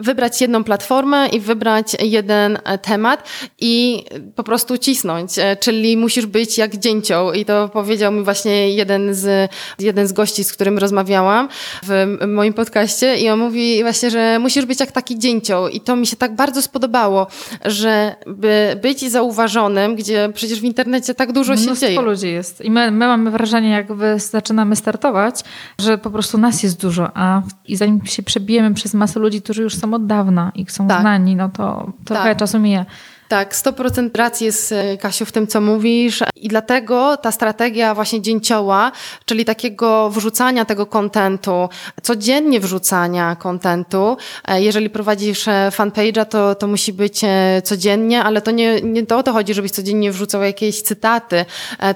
[SPEAKER 2] Wybrać jedną platformę i wybrać jeden temat i po prostu cisnąć, czyli musisz być jak dzięcioł i to powiedział mi właśnie jeden z, jeden z gości, z którym rozmawiałam w moim podcaście i on mówi właśnie, że musisz być jak taki dzięcioł i to mi się tak bardzo spodobało, że by być zauważonym, gdzie przecież w internecie tak dużo się
[SPEAKER 1] Mnóstwo
[SPEAKER 2] dzieje.
[SPEAKER 1] ludzi jest i my, my mamy wrażenie, jak zaczynamy startować, że po prostu nas jest dużo, a i zanim się przebijemy przez masę ludzi, którzy już są od dawna i są tak. znani, no to trochę tak. czasu mija.
[SPEAKER 2] Tak, 100% racji jest, e, Kasiu, w tym, co mówisz i dlatego ta strategia właśnie dzięcioła, czyli takiego wrzucania tego kontentu, codziennie wrzucania kontentu. E, jeżeli prowadzisz e, fanpage'a, to, to musi być codziennie, ale to nie, nie to o to chodzi, żebyś codziennie wrzucał jakieś cytaty,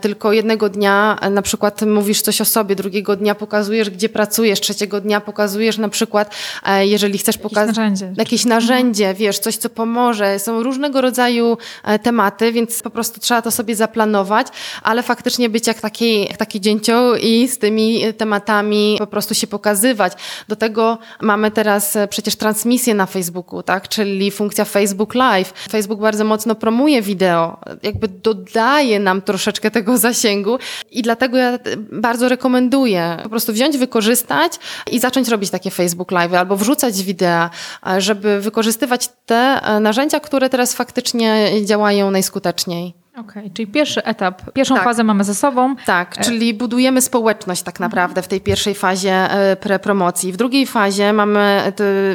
[SPEAKER 2] tylko jednego dnia na przykład mówisz coś o sobie, drugiego dnia pokazujesz, gdzie pracujesz, trzeciego dnia pokazujesz na przykład, jeżeli chcesz pokazać
[SPEAKER 1] narzędzie.
[SPEAKER 2] jakieś narzędzie, wiesz, coś, co pomoże. Są różnego rodzaju rodzaju e, tematy, więc po prostu trzeba to sobie zaplanować, ale faktycznie być jak taki, jak taki dzięcioł i z tymi tematami po prostu się pokazywać. Do tego mamy teraz e, przecież transmisję na Facebooku, tak? czyli funkcja Facebook Live. Facebook bardzo mocno promuje wideo, jakby dodaje nam troszeczkę tego zasięgu i dlatego ja bardzo rekomenduję po prostu wziąć, wykorzystać i zacząć robić takie Facebook Live albo wrzucać wideo, e, żeby wykorzystywać te narzędzia, które teraz faktycznie faktycznie działają najskuteczniej.
[SPEAKER 1] Okej, okay, czyli pierwszy etap, pierwszą tak. fazę mamy ze sobą.
[SPEAKER 2] Tak, e- czyli budujemy społeczność tak naprawdę w tej pierwszej fazie e, prepromocji. W drugiej fazie mamy,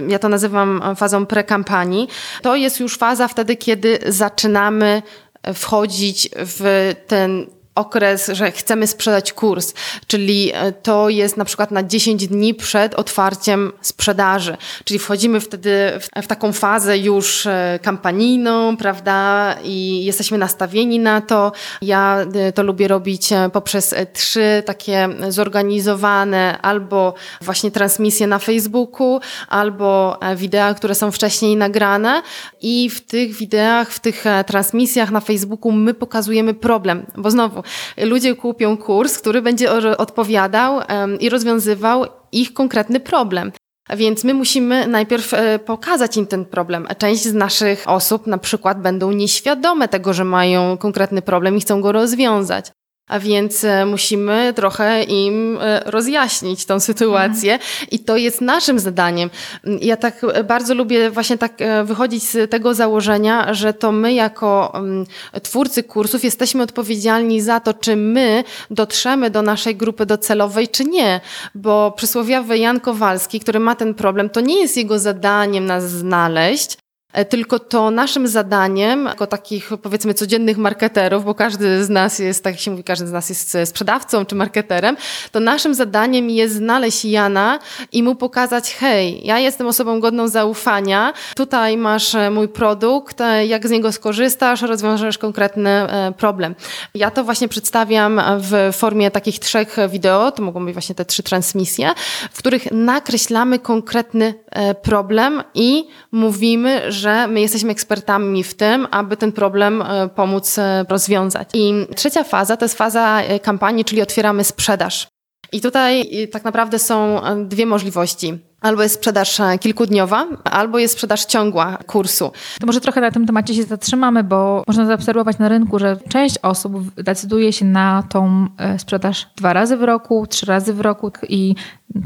[SPEAKER 2] ja to nazywam fazą prekampanii. To jest już faza wtedy, kiedy zaczynamy wchodzić w ten okres, że chcemy sprzedać kurs, czyli e, to jest na przykład na 10 dni przed otwarciem sprzedaży, czyli wchodzimy wtedy w, w taką fazę już e, kampanijną, prawda, i jesteśmy nastawieni na to. Ja e, to lubię robić poprzez trzy takie zorganizowane albo właśnie transmisje na Facebooku, albo wideo, które są wcześniej nagrane i w tych wideach, w tych transmisjach na Facebooku my pokazujemy problem, bo znowu ludzie kupią kurs, który będzie odpowiadał i rozwiązywał ich konkretny problem. Więc my musimy najpierw e, pokazać im ten problem. Część z naszych osób na przykład będą nieświadome tego, że mają konkretny problem i chcą go rozwiązać a więc e, musimy trochę im e, rozjaśnić tą sytuację. I to jest naszym zadaniem. Ja tak e, bardzo lubię właśnie tak wychodzić z tego założenia, że to my jako mm, twórcy kursów jesteśmy odpowiedzialni za to, czy my dotrzemy do naszej grupy docelowej, czy nie, bo przysłowiowy Jan Kowalski, który ma ten problem, to nie jest jego zadaniem nas znaleźć, tylko to naszym zadaniem, jako takich powiedzmy codziennych marketerów, bo każdy z nas jest, tak jak się mówi, każdy z nas jest sprzedawcą czy marketerem, to naszym zadaniem jest znaleźć Jana i mu pokazać, hej, ja jestem osobą godną zaufania, tutaj masz e, mój produkt, e, jak z niego skorzystasz, rozwiążesz konkretny problem. Ja to właśnie przedstawiam w formie takich trzech wideo, to mogą być właśnie te trzy transmisje, w których nakreślamy konkretny problem i mówimy, że my jesteśmy ekspertami w tym, aby ten problem e, pomóc e, rozwiązać. I trzecia faza to jest faza e, kampanii, czyli otwieramy sprzedaż. I tutaj tak naprawdę są dwie możliwości. Albo jest sprzedaż kilkudniowa, albo jest sprzedaż ciągła kursu.
[SPEAKER 1] To może trochę na tym temacie się zatrzymamy, bo można zaobserwować na rynku, że część osób decyduje się na tą sprzedaż dwa razy w roku, trzy razy w roku i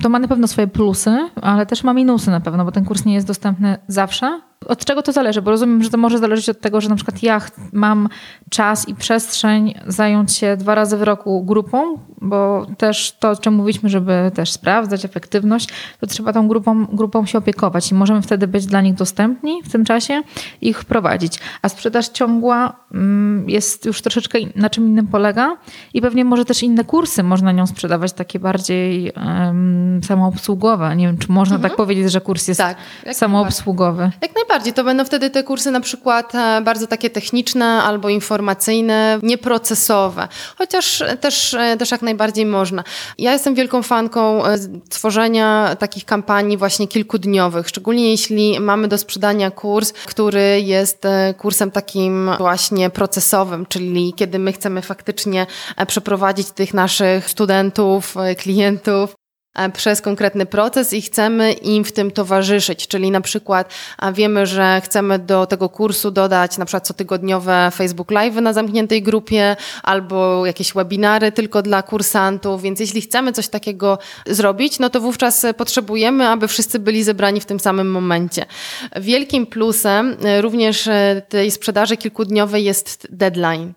[SPEAKER 1] to ma na pewno swoje plusy, ale też ma minusy na pewno, bo ten kurs nie jest dostępny zawsze, od czego to zależy? Bo rozumiem, że to może zależeć od tego, że na przykład ja mam czas i przestrzeń zająć się dwa razy w roku grupą, bo też to, o czym mówiliśmy, żeby też sprawdzać efektywność, to trzeba tą grupą, grupą się opiekować i możemy wtedy być dla nich dostępni w tym czasie i ich prowadzić. A sprzedaż ciągła mm, jest już troszeczkę na czym innym polega i pewnie może też inne kursy można nią sprzedawać, takie bardziej um, samoobsługowe. Nie wiem, czy można mhm. tak powiedzieć, że kurs jest tak, samoobsługowy.
[SPEAKER 2] Jak najbardziej. To będą wtedy te kursy na przykład e, bardzo takie techniczne albo informacyjne, nieprocesowe. Chociaż też, e, też jak najbardziej można. Ja jestem wielką fanką e, tworzenia takich kampanii właśnie kilkudniowych, szczególnie jeśli mamy do sprzedania kurs, który jest kursem takim właśnie procesowym, czyli kiedy my chcemy faktycznie przeprowadzić tych naszych studentów, klientów E, przez konkretny proces i chcemy im w tym towarzyszyć. Czyli na przykład wiemy, że chcemy do tego kursu dodać na przykład cotygodniowe Facebook Live na zamkniętej grupie albo jakieś webinary tylko dla kursantów, więc jeśli chcemy coś takiego zrobić, no to wówczas potrzebujemy, aby wszyscy byli zebrani w tym samym momencie. Wielkim plusem e, również e, tej sprzedaży kilkudniowej jest deadline.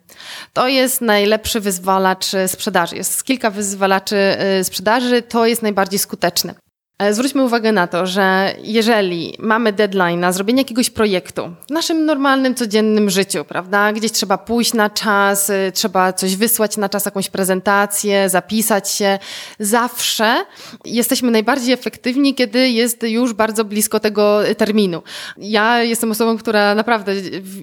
[SPEAKER 2] To jest najlepszy wyzwalacz sprzedaży. Jest kilka wyzwalaczy sprzedaży, to jest najbardziej skuteczny. E, zwróćmy uwagę na to, że jeżeli mamy deadline na zrobienie jakiegoś projektu w naszym normalnym, codziennym życiu, prawda, gdzieś trzeba pójść na czas, y, trzeba coś wysłać na czas, jakąś prezentację, zapisać się, zawsze jesteśmy najbardziej efektywni, kiedy jest już bardzo blisko tego terminu. Ja jestem osobą, która naprawdę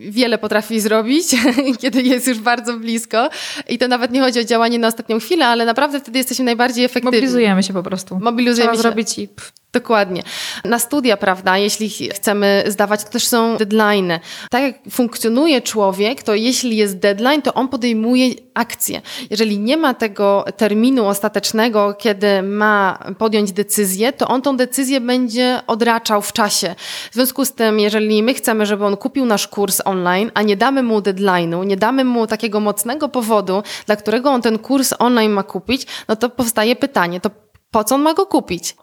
[SPEAKER 2] wiele potrafi zrobić, kiedy jest już bardzo blisko i to nawet nie chodzi o działanie na ostatnią chwilę, ale naprawdę wtedy jesteśmy najbardziej efektywni.
[SPEAKER 1] Mobilizujemy się po prostu.
[SPEAKER 2] Mobilizujemy
[SPEAKER 1] Trzeba
[SPEAKER 2] się.
[SPEAKER 1] zrobić
[SPEAKER 2] Dokładnie. Na studia, prawda, jeśli chcemy zdawać, to też są deadline. Tak jak funkcjonuje człowiek, to jeśli jest deadline, to on podejmuje akcję. Jeżeli nie ma tego terminu ostatecznego, kiedy ma podjąć decyzję, to on tą decyzję będzie odraczał w czasie. W związku z tym, jeżeli my chcemy, żeby on kupił nasz kurs online, a nie damy mu deadline'u, nie damy mu takiego mocnego powodu, dla którego on ten kurs online ma kupić, no to powstaje pytanie, to po co on ma go kupić?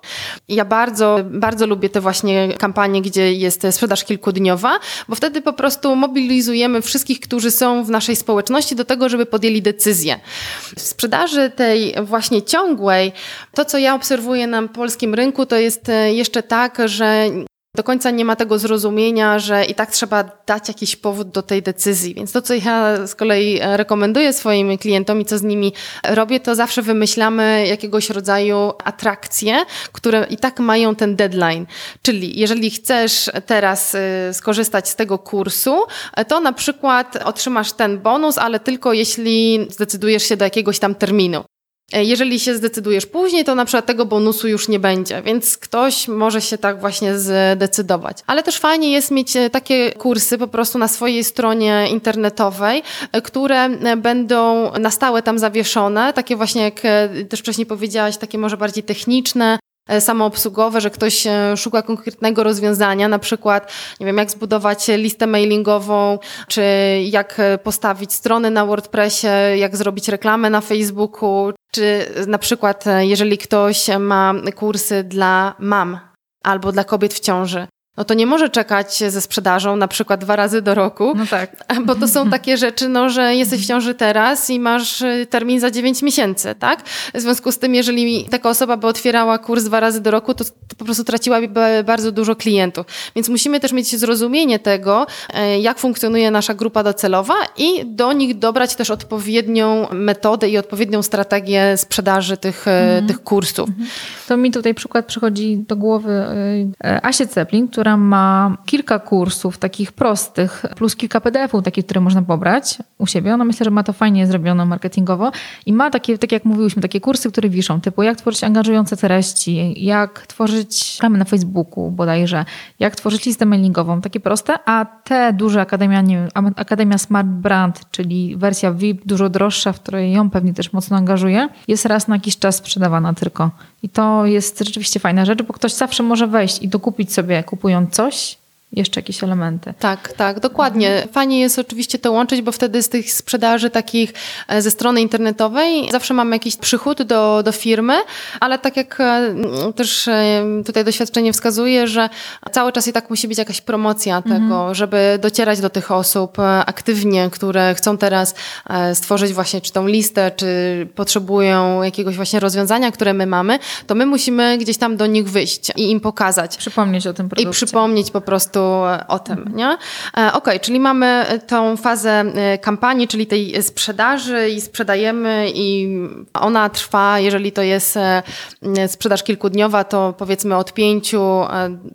[SPEAKER 2] Ja bardzo, bardzo lubię te właśnie kampanie, gdzie jest sprzedaż kilkudniowa, bo wtedy po prostu mobilizujemy wszystkich, którzy są w naszej społeczności do tego, żeby podjęli decyzję. W sprzedaży tej właśnie ciągłej, to co ja obserwuję na polskim rynku, to jest jeszcze tak, że do końca nie ma tego zrozumienia, że i tak trzeba dać jakiś powód do tej decyzji. Więc to, co ja z kolei rekomenduję swoim klientom i co z nimi robię, to zawsze wymyślamy jakiegoś rodzaju atrakcje, które i tak mają ten deadline. Czyli jeżeli chcesz teraz y, skorzystać z tego kursu, to na przykład otrzymasz ten bonus, ale tylko jeśli zdecydujesz się do jakiegoś tam terminu. E, jeżeli się zdecydujesz później, to na przykład tego bonusu już nie będzie, więc ktoś może się tak właśnie zdecydować. Ale też fajnie jest mieć e, takie kursy po prostu na swojej stronie internetowej, e, które będą na stałe tam zawieszone, takie właśnie jak też wcześniej powiedziałaś, takie może bardziej techniczne, samoobsługowe, że ktoś e, szuka konkretnego rozwiązania, na przykład, nie wiem, jak zbudować listę mailingową, czy jak e, postawić strony na WordPressie, jak zrobić reklamę na Facebooku, czy na przykład, jeżeli ktoś ma kursy dla mam albo dla kobiet w ciąży, no to nie może czekać ze sprzedażą na przykład dwa razy do roku.
[SPEAKER 1] No tak.
[SPEAKER 2] Bo to są takie rzeczy, no, że jesteś w ciąży teraz i masz y, termin za 9 miesięcy, tak? W związku z tym, jeżeli taka osoba by otwierała kurs dwa razy do roku, to, to po prostu traciłaby bardzo dużo klientów. Więc musimy też mieć zrozumienie tego, e, jak funkcjonuje nasza grupa docelowa i do nich dobrać też odpowiednią metodę i odpowiednią strategię sprzedaży tych, mhm. tych kursów. Mhm.
[SPEAKER 1] To mi tutaj przykład przychodzi do głowy e, Asie Ceplin, która ma kilka kursów takich prostych, plus kilka PDF-ów takich, które można pobrać u siebie. Ona myślę, że ma to fajnie zrobione marketingowo i ma takie, tak jak mówiłyśmy, takie kursy, które wiszą, typu jak tworzyć angażujące treści, jak tworzyć reklamy na Facebooku bodajże, jak tworzyć listę mailingową, takie proste, a te duże Akademia, nie wiem, Akademia Smart Brand, czyli wersja VIP, dużo droższa, w której ją pewnie też mocno angażuje, jest raz na jakiś czas sprzedawana tylko. I to jest rzeczywiście fajna rzecz, bo ktoś zawsze może wejść i dokupić sobie, kupując coś, jeszcze jakieś elementy.
[SPEAKER 2] Tak, tak, dokładnie. Fajnie jest oczywiście to łączyć, bo wtedy z tych sprzedaży takich e, ze strony internetowej zawsze mamy jakiś przychód do, do firmy, ale tak jak e, też e, tutaj doświadczenie wskazuje, że cały czas i tak musi być jakaś promocja mhm. tego, żeby docierać do tych osób aktywnie, które chcą teraz stworzyć właśnie czy tą listę, czy potrzebują jakiegoś właśnie rozwiązania, które my mamy, to my musimy gdzieś tam do nich wyjść i im pokazać.
[SPEAKER 1] Przypomnieć o tym produkcie.
[SPEAKER 2] I przypomnieć po prostu o tym, nie? E, ok, czyli mamy tą fazę e, kampanii, czyli tej sprzedaży i sprzedajemy i ona trwa, jeżeli to jest e, sprzedaż kilkudniowa, to powiedzmy od pięciu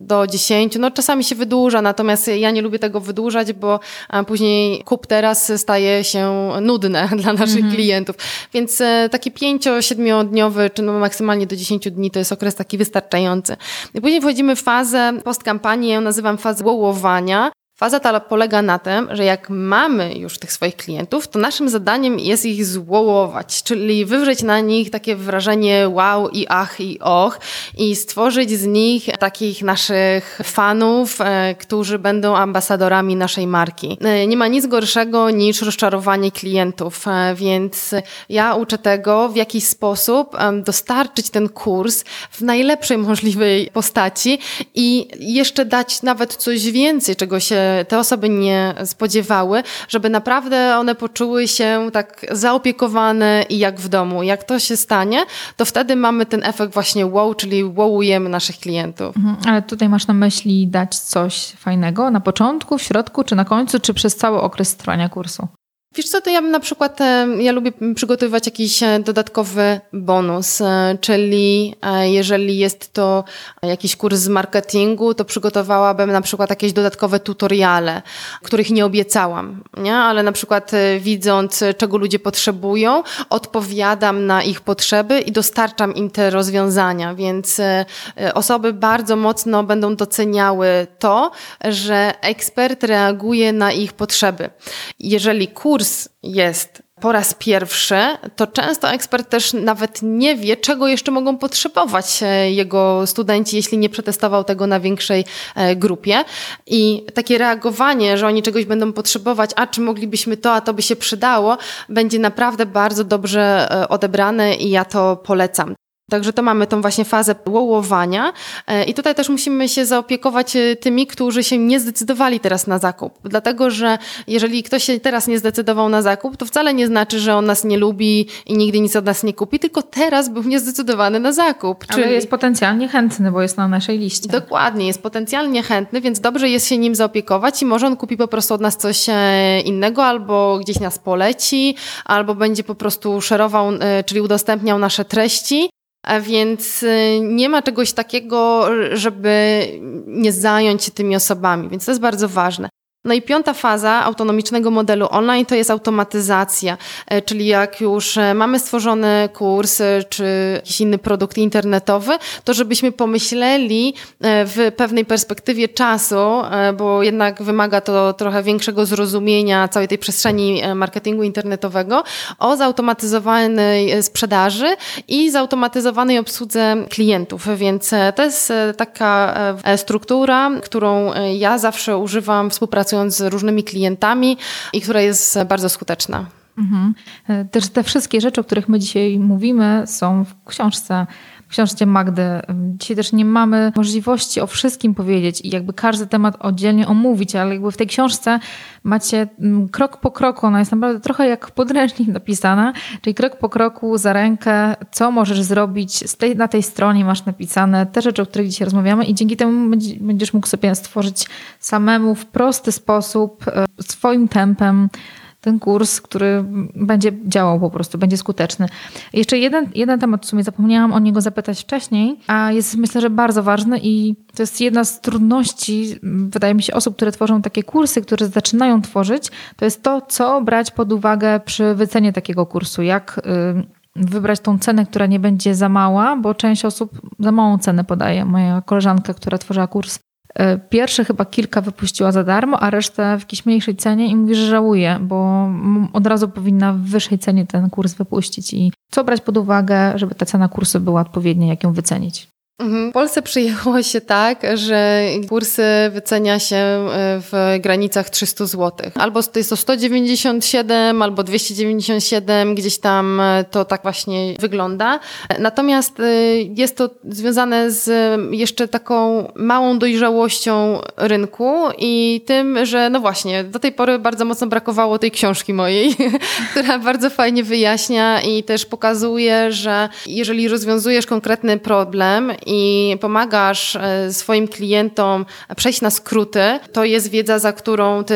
[SPEAKER 2] do dziesięciu, no czasami się wydłuża, natomiast ja nie lubię tego wydłużać, bo później kup teraz staje się nudne dla naszych mhm. klientów, więc taki pięcio, siedmiodniowy, czy no maksymalnie do dziesięciu dni to jest okres taki wystarczający. I później wchodzimy w fazę postkampanii, ja ją nazywam fazę zwołowania, Faza ta polega na tym, że jak mamy już tych swoich klientów, to naszym zadaniem jest ich złołować, czyli wywrzeć na nich takie wrażenie wow i ach i och i stworzyć z nich takich naszych fanów, e, którzy będą ambasadorami naszej marki. E, nie ma nic gorszego niż rozczarowanie klientów, e, więc ja uczę tego, w jaki sposób dostarczyć ten kurs w najlepszej możliwej postaci i jeszcze dać nawet coś więcej, czego się te osoby nie spodziewały, żeby naprawdę one poczuły się tak zaopiekowane i jak w domu. Jak to się stanie, to wtedy mamy ten efekt właśnie wow, czyli wowujemy naszych klientów.
[SPEAKER 1] Mhm, ale tutaj masz na myśli dać coś fajnego na początku, w środku, czy na końcu, czy przez cały okres trwania kursu?
[SPEAKER 2] Wiesz co, to ja bym na przykład, e, ja lubię przygotowywać jakiś e, dodatkowy bonus, e, czyli jeżeli jest to jakiś kurs z marketingu, to przygotowałabym na przykład jakieś dodatkowe tutoriale, których nie obiecałam, nie? ale na przykład widząc, czego ludzie potrzebują, odpowiadam na ich potrzeby i dostarczam im te rozwiązania, więc osoby bardzo mocno będą doceniały to, że ekspert reaguje na ich potrzeby. Jeżeli kurs kurs jest po raz pierwszy, to często ekspert też nawet nie wie, czego jeszcze mogą potrzebować e, jego studenci, jeśli nie przetestował tego na większej e, grupie. I takie reagowanie, że oni czegoś będą potrzebować, a czy moglibyśmy to, a to by się przydało, będzie naprawdę bardzo dobrze e, odebrane i ja to polecam. Także to mamy tą właśnie fazę łołowania e, i tutaj też musimy się zaopiekować e, tymi, którzy się nie zdecydowali teraz na zakup. Dlatego, że jeżeli ktoś się teraz nie zdecydował na zakup, to wcale nie znaczy, że on nas nie lubi i nigdy nic od nas nie kupi, tylko teraz był niezdecydowany na zakup.
[SPEAKER 1] Ale czyli jest potencjalnie chętny, bo jest na naszej liście.
[SPEAKER 2] Dokładnie, jest potencjalnie chętny, więc dobrze jest się nim zaopiekować i może on kupi po prostu od nas coś e, innego albo gdzieś nas poleci, albo będzie po prostu szerował, czyli udostępniał nasze treści więc y, nie ma czegoś takiego, żeby nie zająć się tymi osobami, więc to jest bardzo ważne. No i piąta faza autonomicznego modelu online to jest automatyzacja, e, czyli jak już e, mamy stworzony kurs e, czy jakiś inny produkt internetowy, to żebyśmy pomyśleli w pewnej perspektywie czasu, bo jednak wymaga to trochę większego zrozumienia całej tej przestrzeni marketingu internetowego, o zautomatyzowanej sprzedaży i zautomatyzowanej obsłudze klientów. Więc to jest taka struktura, którą ja zawsze używam współpracując pracując z różnymi klientami i która jest bardzo skuteczna. Mhm.
[SPEAKER 1] E, też te wszystkie rzeczy, o których my dzisiaj mówimy, są w książce książce Magdy. Dzisiaj też nie mamy możliwości o wszystkim powiedzieć i jakby każdy temat oddzielnie omówić, ale jakby w tej książce macie mm, krok po kroku, ona jest naprawdę trochę jak podręcznik napisana, czyli krok po kroku za rękę, co możesz zrobić. Tej, na tej stronie masz napisane te rzeczy, o których dzisiaj rozmawiamy i dzięki temu będziesz mógł sobie stworzyć samemu w prosty sposób, e, swoim tempem, ten kurs, który będzie działał po prostu, będzie skuteczny. Jeszcze jeden, jeden temat, w sumie zapomniałam o niego zapytać wcześniej, a jest myślę, że bardzo ważny i to jest jedna z trudności, wydaje mi się, osób, które tworzą takie kursy, które zaczynają tworzyć, to jest to, co brać pod uwagę przy wycenie takiego kursu, jak y, wybrać tą cenę, która nie będzie za mała, bo część osób za małą cenę podaje. Moja koleżanka, która tworzyła kurs pierwsze chyba kilka wypuściła za darmo, a resztę w jakiejś mniejszej cenie i mówi, że żałuje, bo od razu powinna w wyższej cenie ten kurs wypuścić. I co brać pod uwagę, żeby ta cena kursu była odpowiednia, jak ją wycenić?
[SPEAKER 2] Mhm. W Polsce przyjęło się tak, że kursy wycenia się e, w granicach 300 zł. Albo to jest to 197, albo 297, gdzieś tam e, to tak właśnie wygląda. Natomiast e, jest to związane z jeszcze taką małą dojrzałością rynku i tym, że no właśnie, do tej pory bardzo mocno brakowało tej książki mojej, która bardzo fajnie wyjaśnia i też pokazuje, że jeżeli rozwiązujesz konkretny problem i pomagasz e, swoim klientom przejść na skróty, to jest wiedza, za którą ty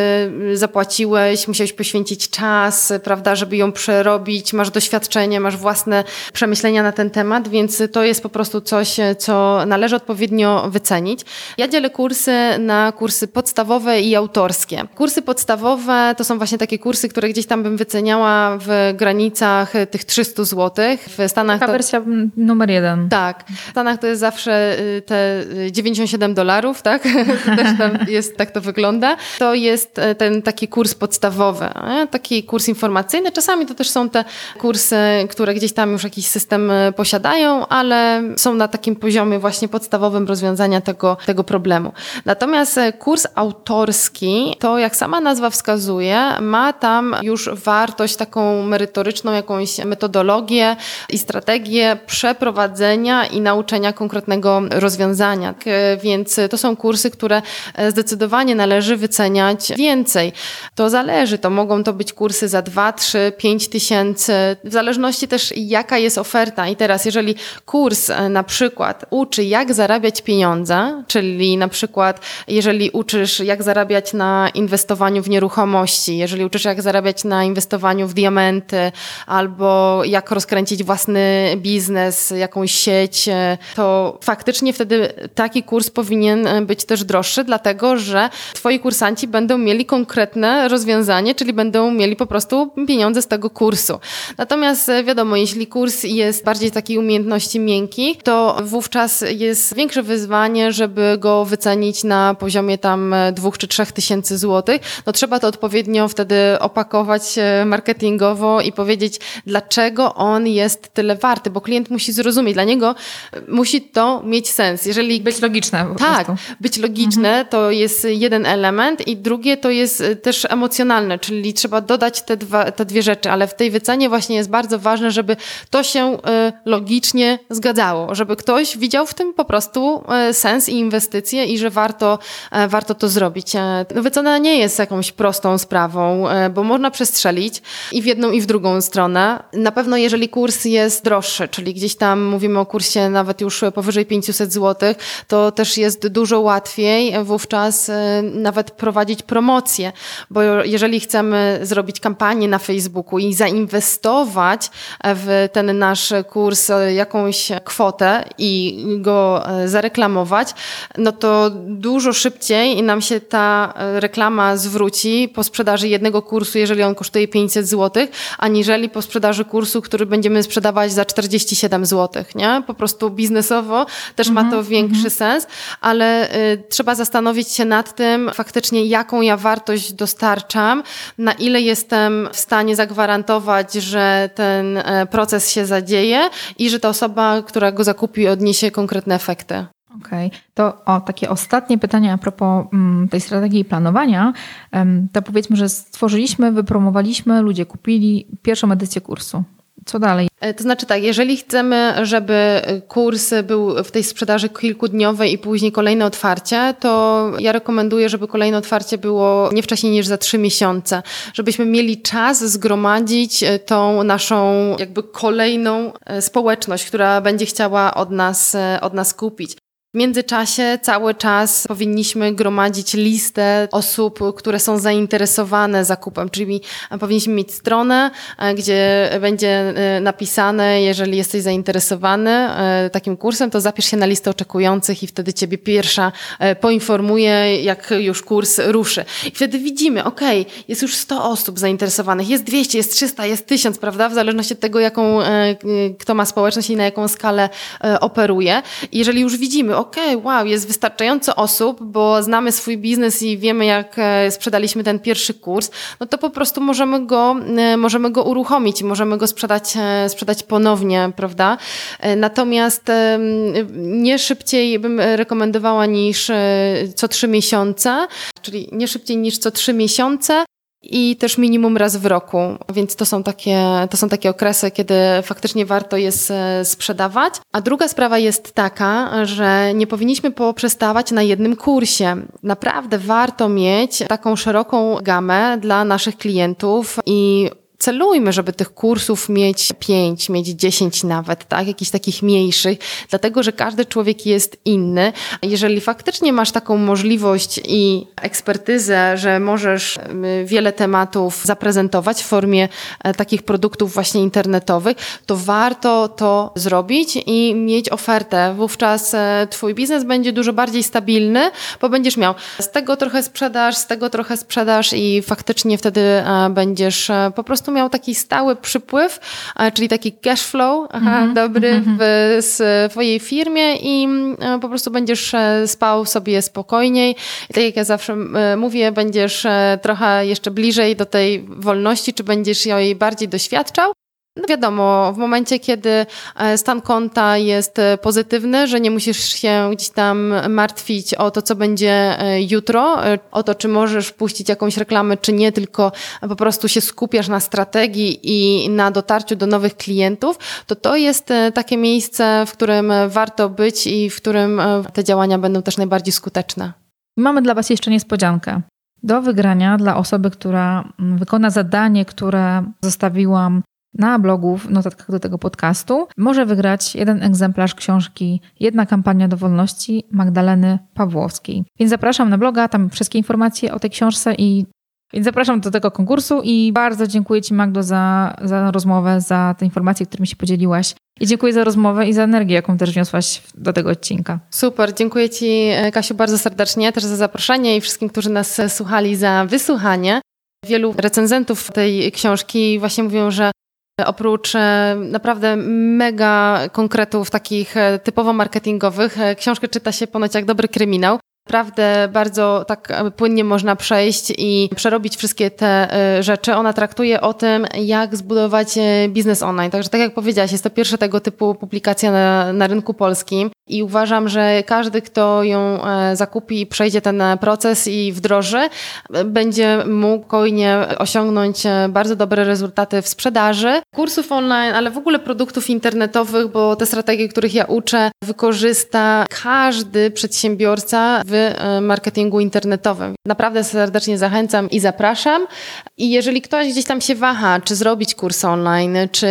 [SPEAKER 2] zapłaciłeś, musiałeś poświęcić czas, prawda, żeby ją przerobić, masz doświadczenie, masz własne przemyślenia na ten temat, więc to jest po prostu coś, co należy odpowiednio wycenić. Ja dzielę kursy na kursy podstawowe i autorskie. Kursy podstawowe to są właśnie takie kursy, które gdzieś tam bym wyceniała w granicach tych 300 zł. W Stanach
[SPEAKER 1] Taka to... wersja numer jeden.
[SPEAKER 2] Tak. W Stanach to jest zawsze y, te 97 y, dolarów, tak? Też tam jest, tak to wygląda. To jest e, ten taki kurs podstawowy, taki kurs informacyjny. Czasami to też są te kursy, które gdzieś tam już jakiś system e, posiadają, ale są na takim poziomie właśnie podstawowym rozwiązania tego, tego problemu. Natomiast e, kurs autorski, to jak sama nazwa wskazuje, ma tam już wartość taką merytoryczną, jakąś metodologię i strategię przeprowadzenia i nauczenia konkretnych konkretnego rozwiązania. Więc to są kursy, które zdecydowanie należy wyceniać więcej. To zależy, to mogą to być kursy za 2, 3, 5 tysięcy, w zależności też jaka jest oferta. I teraz, jeżeli kurs na przykład uczy, jak zarabiać pieniądze, czyli na przykład, jeżeli uczysz, jak zarabiać na inwestowaniu w nieruchomości, jeżeli uczysz, jak zarabiać na inwestowaniu w diamenty, albo jak rozkręcić własny biznes, jakąś sieć, to faktycznie wtedy taki kurs powinien być też droższy, dlatego że twoi kursanci będą mieli konkretne rozwiązanie, czyli będą mieli po prostu pieniądze z tego kursu. Natomiast wiadomo, jeśli kurs jest bardziej takiej umiejętności miękkich, to wówczas jest większe wyzwanie, żeby go wycenić na poziomie tam dwóch czy trzech tysięcy złotych. No trzeba to odpowiednio wtedy opakować e, marketingowo i powiedzieć, dlaczego on jest tyle warty, bo klient musi zrozumieć, dla niego musi to mieć sens. Jeżeli
[SPEAKER 1] być logiczne.
[SPEAKER 2] tak, prostu. być logiczne mhm. to jest jeden element i drugie to jest też emocjonalne, czyli trzeba dodać te, dwa, te dwie rzeczy, ale w tej wycenie właśnie jest bardzo ważne, żeby to się e, logicznie zgadzało, żeby ktoś widział w tym po prostu e, sens i inwestycje i że warto, e, warto to zrobić. Wycena nie jest jakąś prostą sprawą, bo można przestrzelić i w jedną i w drugą stronę. Na pewno jeżeli kurs jest droższy, czyli gdzieś tam mówimy o kursie nawet już powyżej 500 zł, to też jest dużo łatwiej wówczas nawet prowadzić promocję, bo jeżeli chcemy zrobić kampanię na Facebooku i zainwestować w ten nasz kurs jakąś kwotę i go e, zareklamować, no to dużo szybciej nam się ta reklama zwróci po sprzedaży jednego kursu, jeżeli on kosztuje 500 zł, aniżeli po sprzedaży kursu, który będziemy sprzedawać za 47 zł. Nie? Po prostu biznesowo też mm -hmm, ma to mhm, większy mm -hmm. sens, ale y, trzeba zastanowić się nad tym faktycznie, jaką ja wartość dostarczam, na ile jestem w stanie zagwarantować, że ten e, proces się zadzieje i że ta osoba, która go zakupi, odniesie konkretne efekty.
[SPEAKER 1] Okej, okay. to o takie ostatnie pytanie a propos mm, tej strategii planowania. To powiedzmy, że stworzyliśmy, wypromowaliśmy, ludzie kupili pierwszą edycję kursu. Co dalej?
[SPEAKER 2] E, to znaczy tak, jeżeli chcemy, żeby kurs był w tej sprzedaży kilkudniowej i później kolejne otwarcie, to ja rekomenduję, żeby kolejne otwarcie było nie wcześniej niż za trzy miesiące, żebyśmy mieli czas zgromadzić e, tą naszą jakby kolejną e, społeczność, która będzie chciała od nas, od nas kupić. W międzyczasie cały czas powinniśmy gromadzić listę osób, które są zainteresowane zakupem, czyli powinniśmy mieć stronę, e, gdzie będzie e, napisane, jeżeli jesteś zainteresowany e, takim kursem, to zapisz się na listę oczekujących i wtedy ciebie pierwsza poinformuje, jak już kurs ruszy. I wtedy widzimy, ok, jest już 100 osób zainteresowanych, jest 200, jest 300, jest 1000, prawda? W zależności od tego, jaką, kto ma społeczność i na jaką skalę operuje. Jeżeli już widzimy, okej, okay, wow, jest wystarczająco osób, bo znamy swój biznes i wiemy, jak e, sprzedaliśmy ten pierwszy kurs, no to po prostu możemy go, e, możemy go uruchomić możemy go sprzedać, e, sprzedać ponownie, prawda? Natomiast nie szybciej bym rekomendowała niż co trzy miesiące, czyli nie szybciej niż co trzy miesiące, i też minimum raz w roku, więc to są takie, to są takie okresy, kiedy faktycznie warto jest sprzedawać. A druga sprawa jest taka, że nie powinniśmy poprzestawać na jednym kursie. Naprawdę warto mieć taką szeroką gamę dla naszych klientów i celujmy, żeby tych kursów mieć pięć, mieć dziesięć nawet, tak? Jakichś takich mniejszych, dlatego, że każdy człowiek jest inny. Jeżeli faktycznie masz taką możliwość i ekspertyzę, że możesz wiele tematów zaprezentować w formie e, takich produktów właśnie internetowych, to warto to zrobić i mieć ofertę. Wówczas e, twój biznes będzie dużo bardziej stabilny, bo będziesz miał z tego trochę sprzedaż, z tego trochę sprzedaż i faktycznie wtedy e, będziesz po prostu prostu miał taki stały przypływ, czyli taki cash flow mm -hmm. dobry mm -hmm. w swojej firmie i e, po prostu będziesz e, spał sobie spokojniej. I tak jak ja zawsze e, mówię, będziesz trochę jeszcze bliżej do tej wolności, czy będziesz jej bardziej doświadczał. No wiadomo, w momencie, kiedy e, stan konta jest e, pozytywny, że nie musisz się gdzieś tam martwić o to, co będzie e, jutro, o to, czy możesz puścić jakąś reklamę, czy nie, tylko po prostu się skupiasz na strategii i na dotarciu do nowych klientów, to to jest takie miejsce, w którym warto być i w którym te działania będą też najbardziej skuteczne.
[SPEAKER 1] Mamy dla Was jeszcze niespodziankę. Do wygrania dla osoby, która mm, wykona zadanie, które zostawiłam na blogu, w notatkach do tego podcastu, może wygrać jeden egzemplarz książki Jedna kampania do wolności Magdaleny Pawłowskiej. Więc zapraszam na bloga, tam wszystkie informacje o tej książce i więc zapraszam do tego konkursu i bardzo dziękuję Ci Magdo za, za rozmowę, za te informacje, którymi się podzieliłaś. I dziękuję za rozmowę i za energię, jaką też wniosłaś do tego odcinka.
[SPEAKER 2] Super, dziękuję Ci Kasiu bardzo serdecznie też za zaproszenie i wszystkim, którzy nas słuchali za wysłuchanie. Wielu recenzentów tej książki właśnie mówią, że Oprócz e, naprawdę mega konkretów takich e, typowo marketingowych, e, książkę czyta się ponoć jak dobry kryminał naprawdę bardzo tak płynnie można przejść i przerobić wszystkie te rzeczy. Ona traktuje o tym, jak zbudować biznes online. Także tak jak powiedziałaś, jest to pierwsza tego typu publikacja na, na rynku polskim i uważam, że każdy, kto ją e, zakupi i przejdzie ten proces i wdroży, będzie mógł spokojnie osiągnąć e, bardzo dobre rezultaty w sprzedaży kursów online, ale w ogóle produktów internetowych, bo te strategie, których ja uczę, wykorzysta każdy przedsiębiorca w e, marketingu internetowym. Naprawdę serdecznie zachęcam i zapraszam. I jeżeli ktoś gdzieś tam się waha, czy zrobić kurs online, czy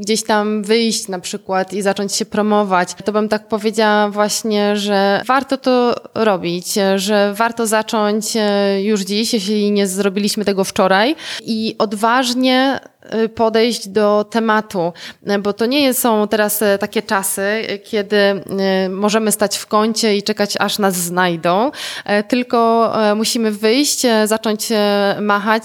[SPEAKER 2] gdzieś tam wyjść na przykład i zacząć się promować, to bym tak powiedziała, powiedziała właśnie, że warto to robić, że warto zacząć e, już dziś, jeśli nie zrobiliśmy tego wczoraj. I odważnie podejść do tematu, bo to nie są teraz e, takie czasy, kiedy możemy stać w kącie i czekać, aż nas znajdą, tylko musimy wyjść, zacząć machać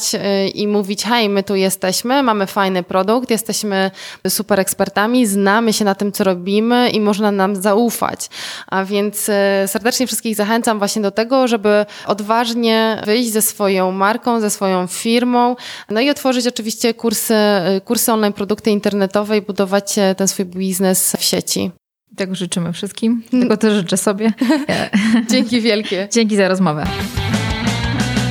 [SPEAKER 2] i mówić: hej, my tu jesteśmy, mamy fajny produkt, jesteśmy super ekspertami, znamy się na tym, co robimy i można nam zaufać. A więc serdecznie wszystkich zachęcam właśnie do tego, żeby odważnie wyjść ze swoją marką, ze swoją firmą, no i otworzyć oczywiście kursy kursy, kursy online, produkty internetowe i budować e, ten swój biznes w sieci.
[SPEAKER 1] Tego życzymy wszystkim. Tego też życzę sobie.
[SPEAKER 2] Dzięki wielkie.
[SPEAKER 1] Dzięki za rozmowę.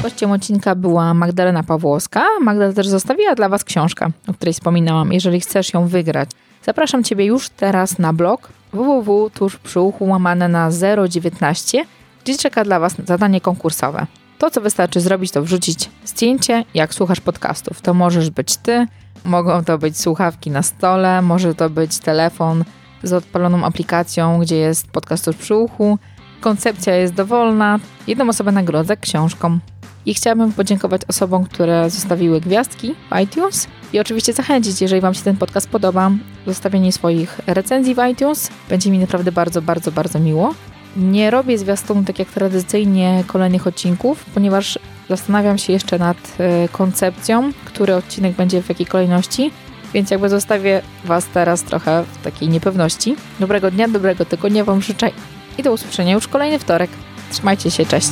[SPEAKER 1] Gościem odcinka była Magdalena Pawłowska. Magda też zostawiła dla Was książkę, o której wspominałam. Jeżeli chcesz ją wygrać, zapraszam Ciebie już teraz na blog www tuż przy uchu łamane na 019, gdzie czeka dla Was zadanie konkursowe. To, co wystarczy zrobić, to wrzucić zdjęcie, jak słuchasz podcastów. To możesz być ty, mogą to być słuchawki na stole, może to być telefon z odpaloną aplikacją, gdzie jest podcast przy uchu. Koncepcja jest dowolna. Jedną osobę nagrodzę książką. I chciałabym podziękować osobom, które zostawiły gwiazdki w iTunes i oczywiście zachęcić, jeżeli Wam się ten podcast podoba, zostawienie swoich recenzji w iTunes. Będzie mi naprawdę bardzo, bardzo, bardzo miło. Nie robię zwiastunu tak jak tradycyjnie kolejnych odcinków, ponieważ zastanawiam się jeszcze nad e, koncepcją, który odcinek będzie w jakiej kolejności, więc jakby zostawię Was teraz trochę w takiej niepewności. Dobrego dnia, dobrego tygodnia Wam życzę i do usłyszenia już kolejny wtorek. Trzymajcie się, cześć!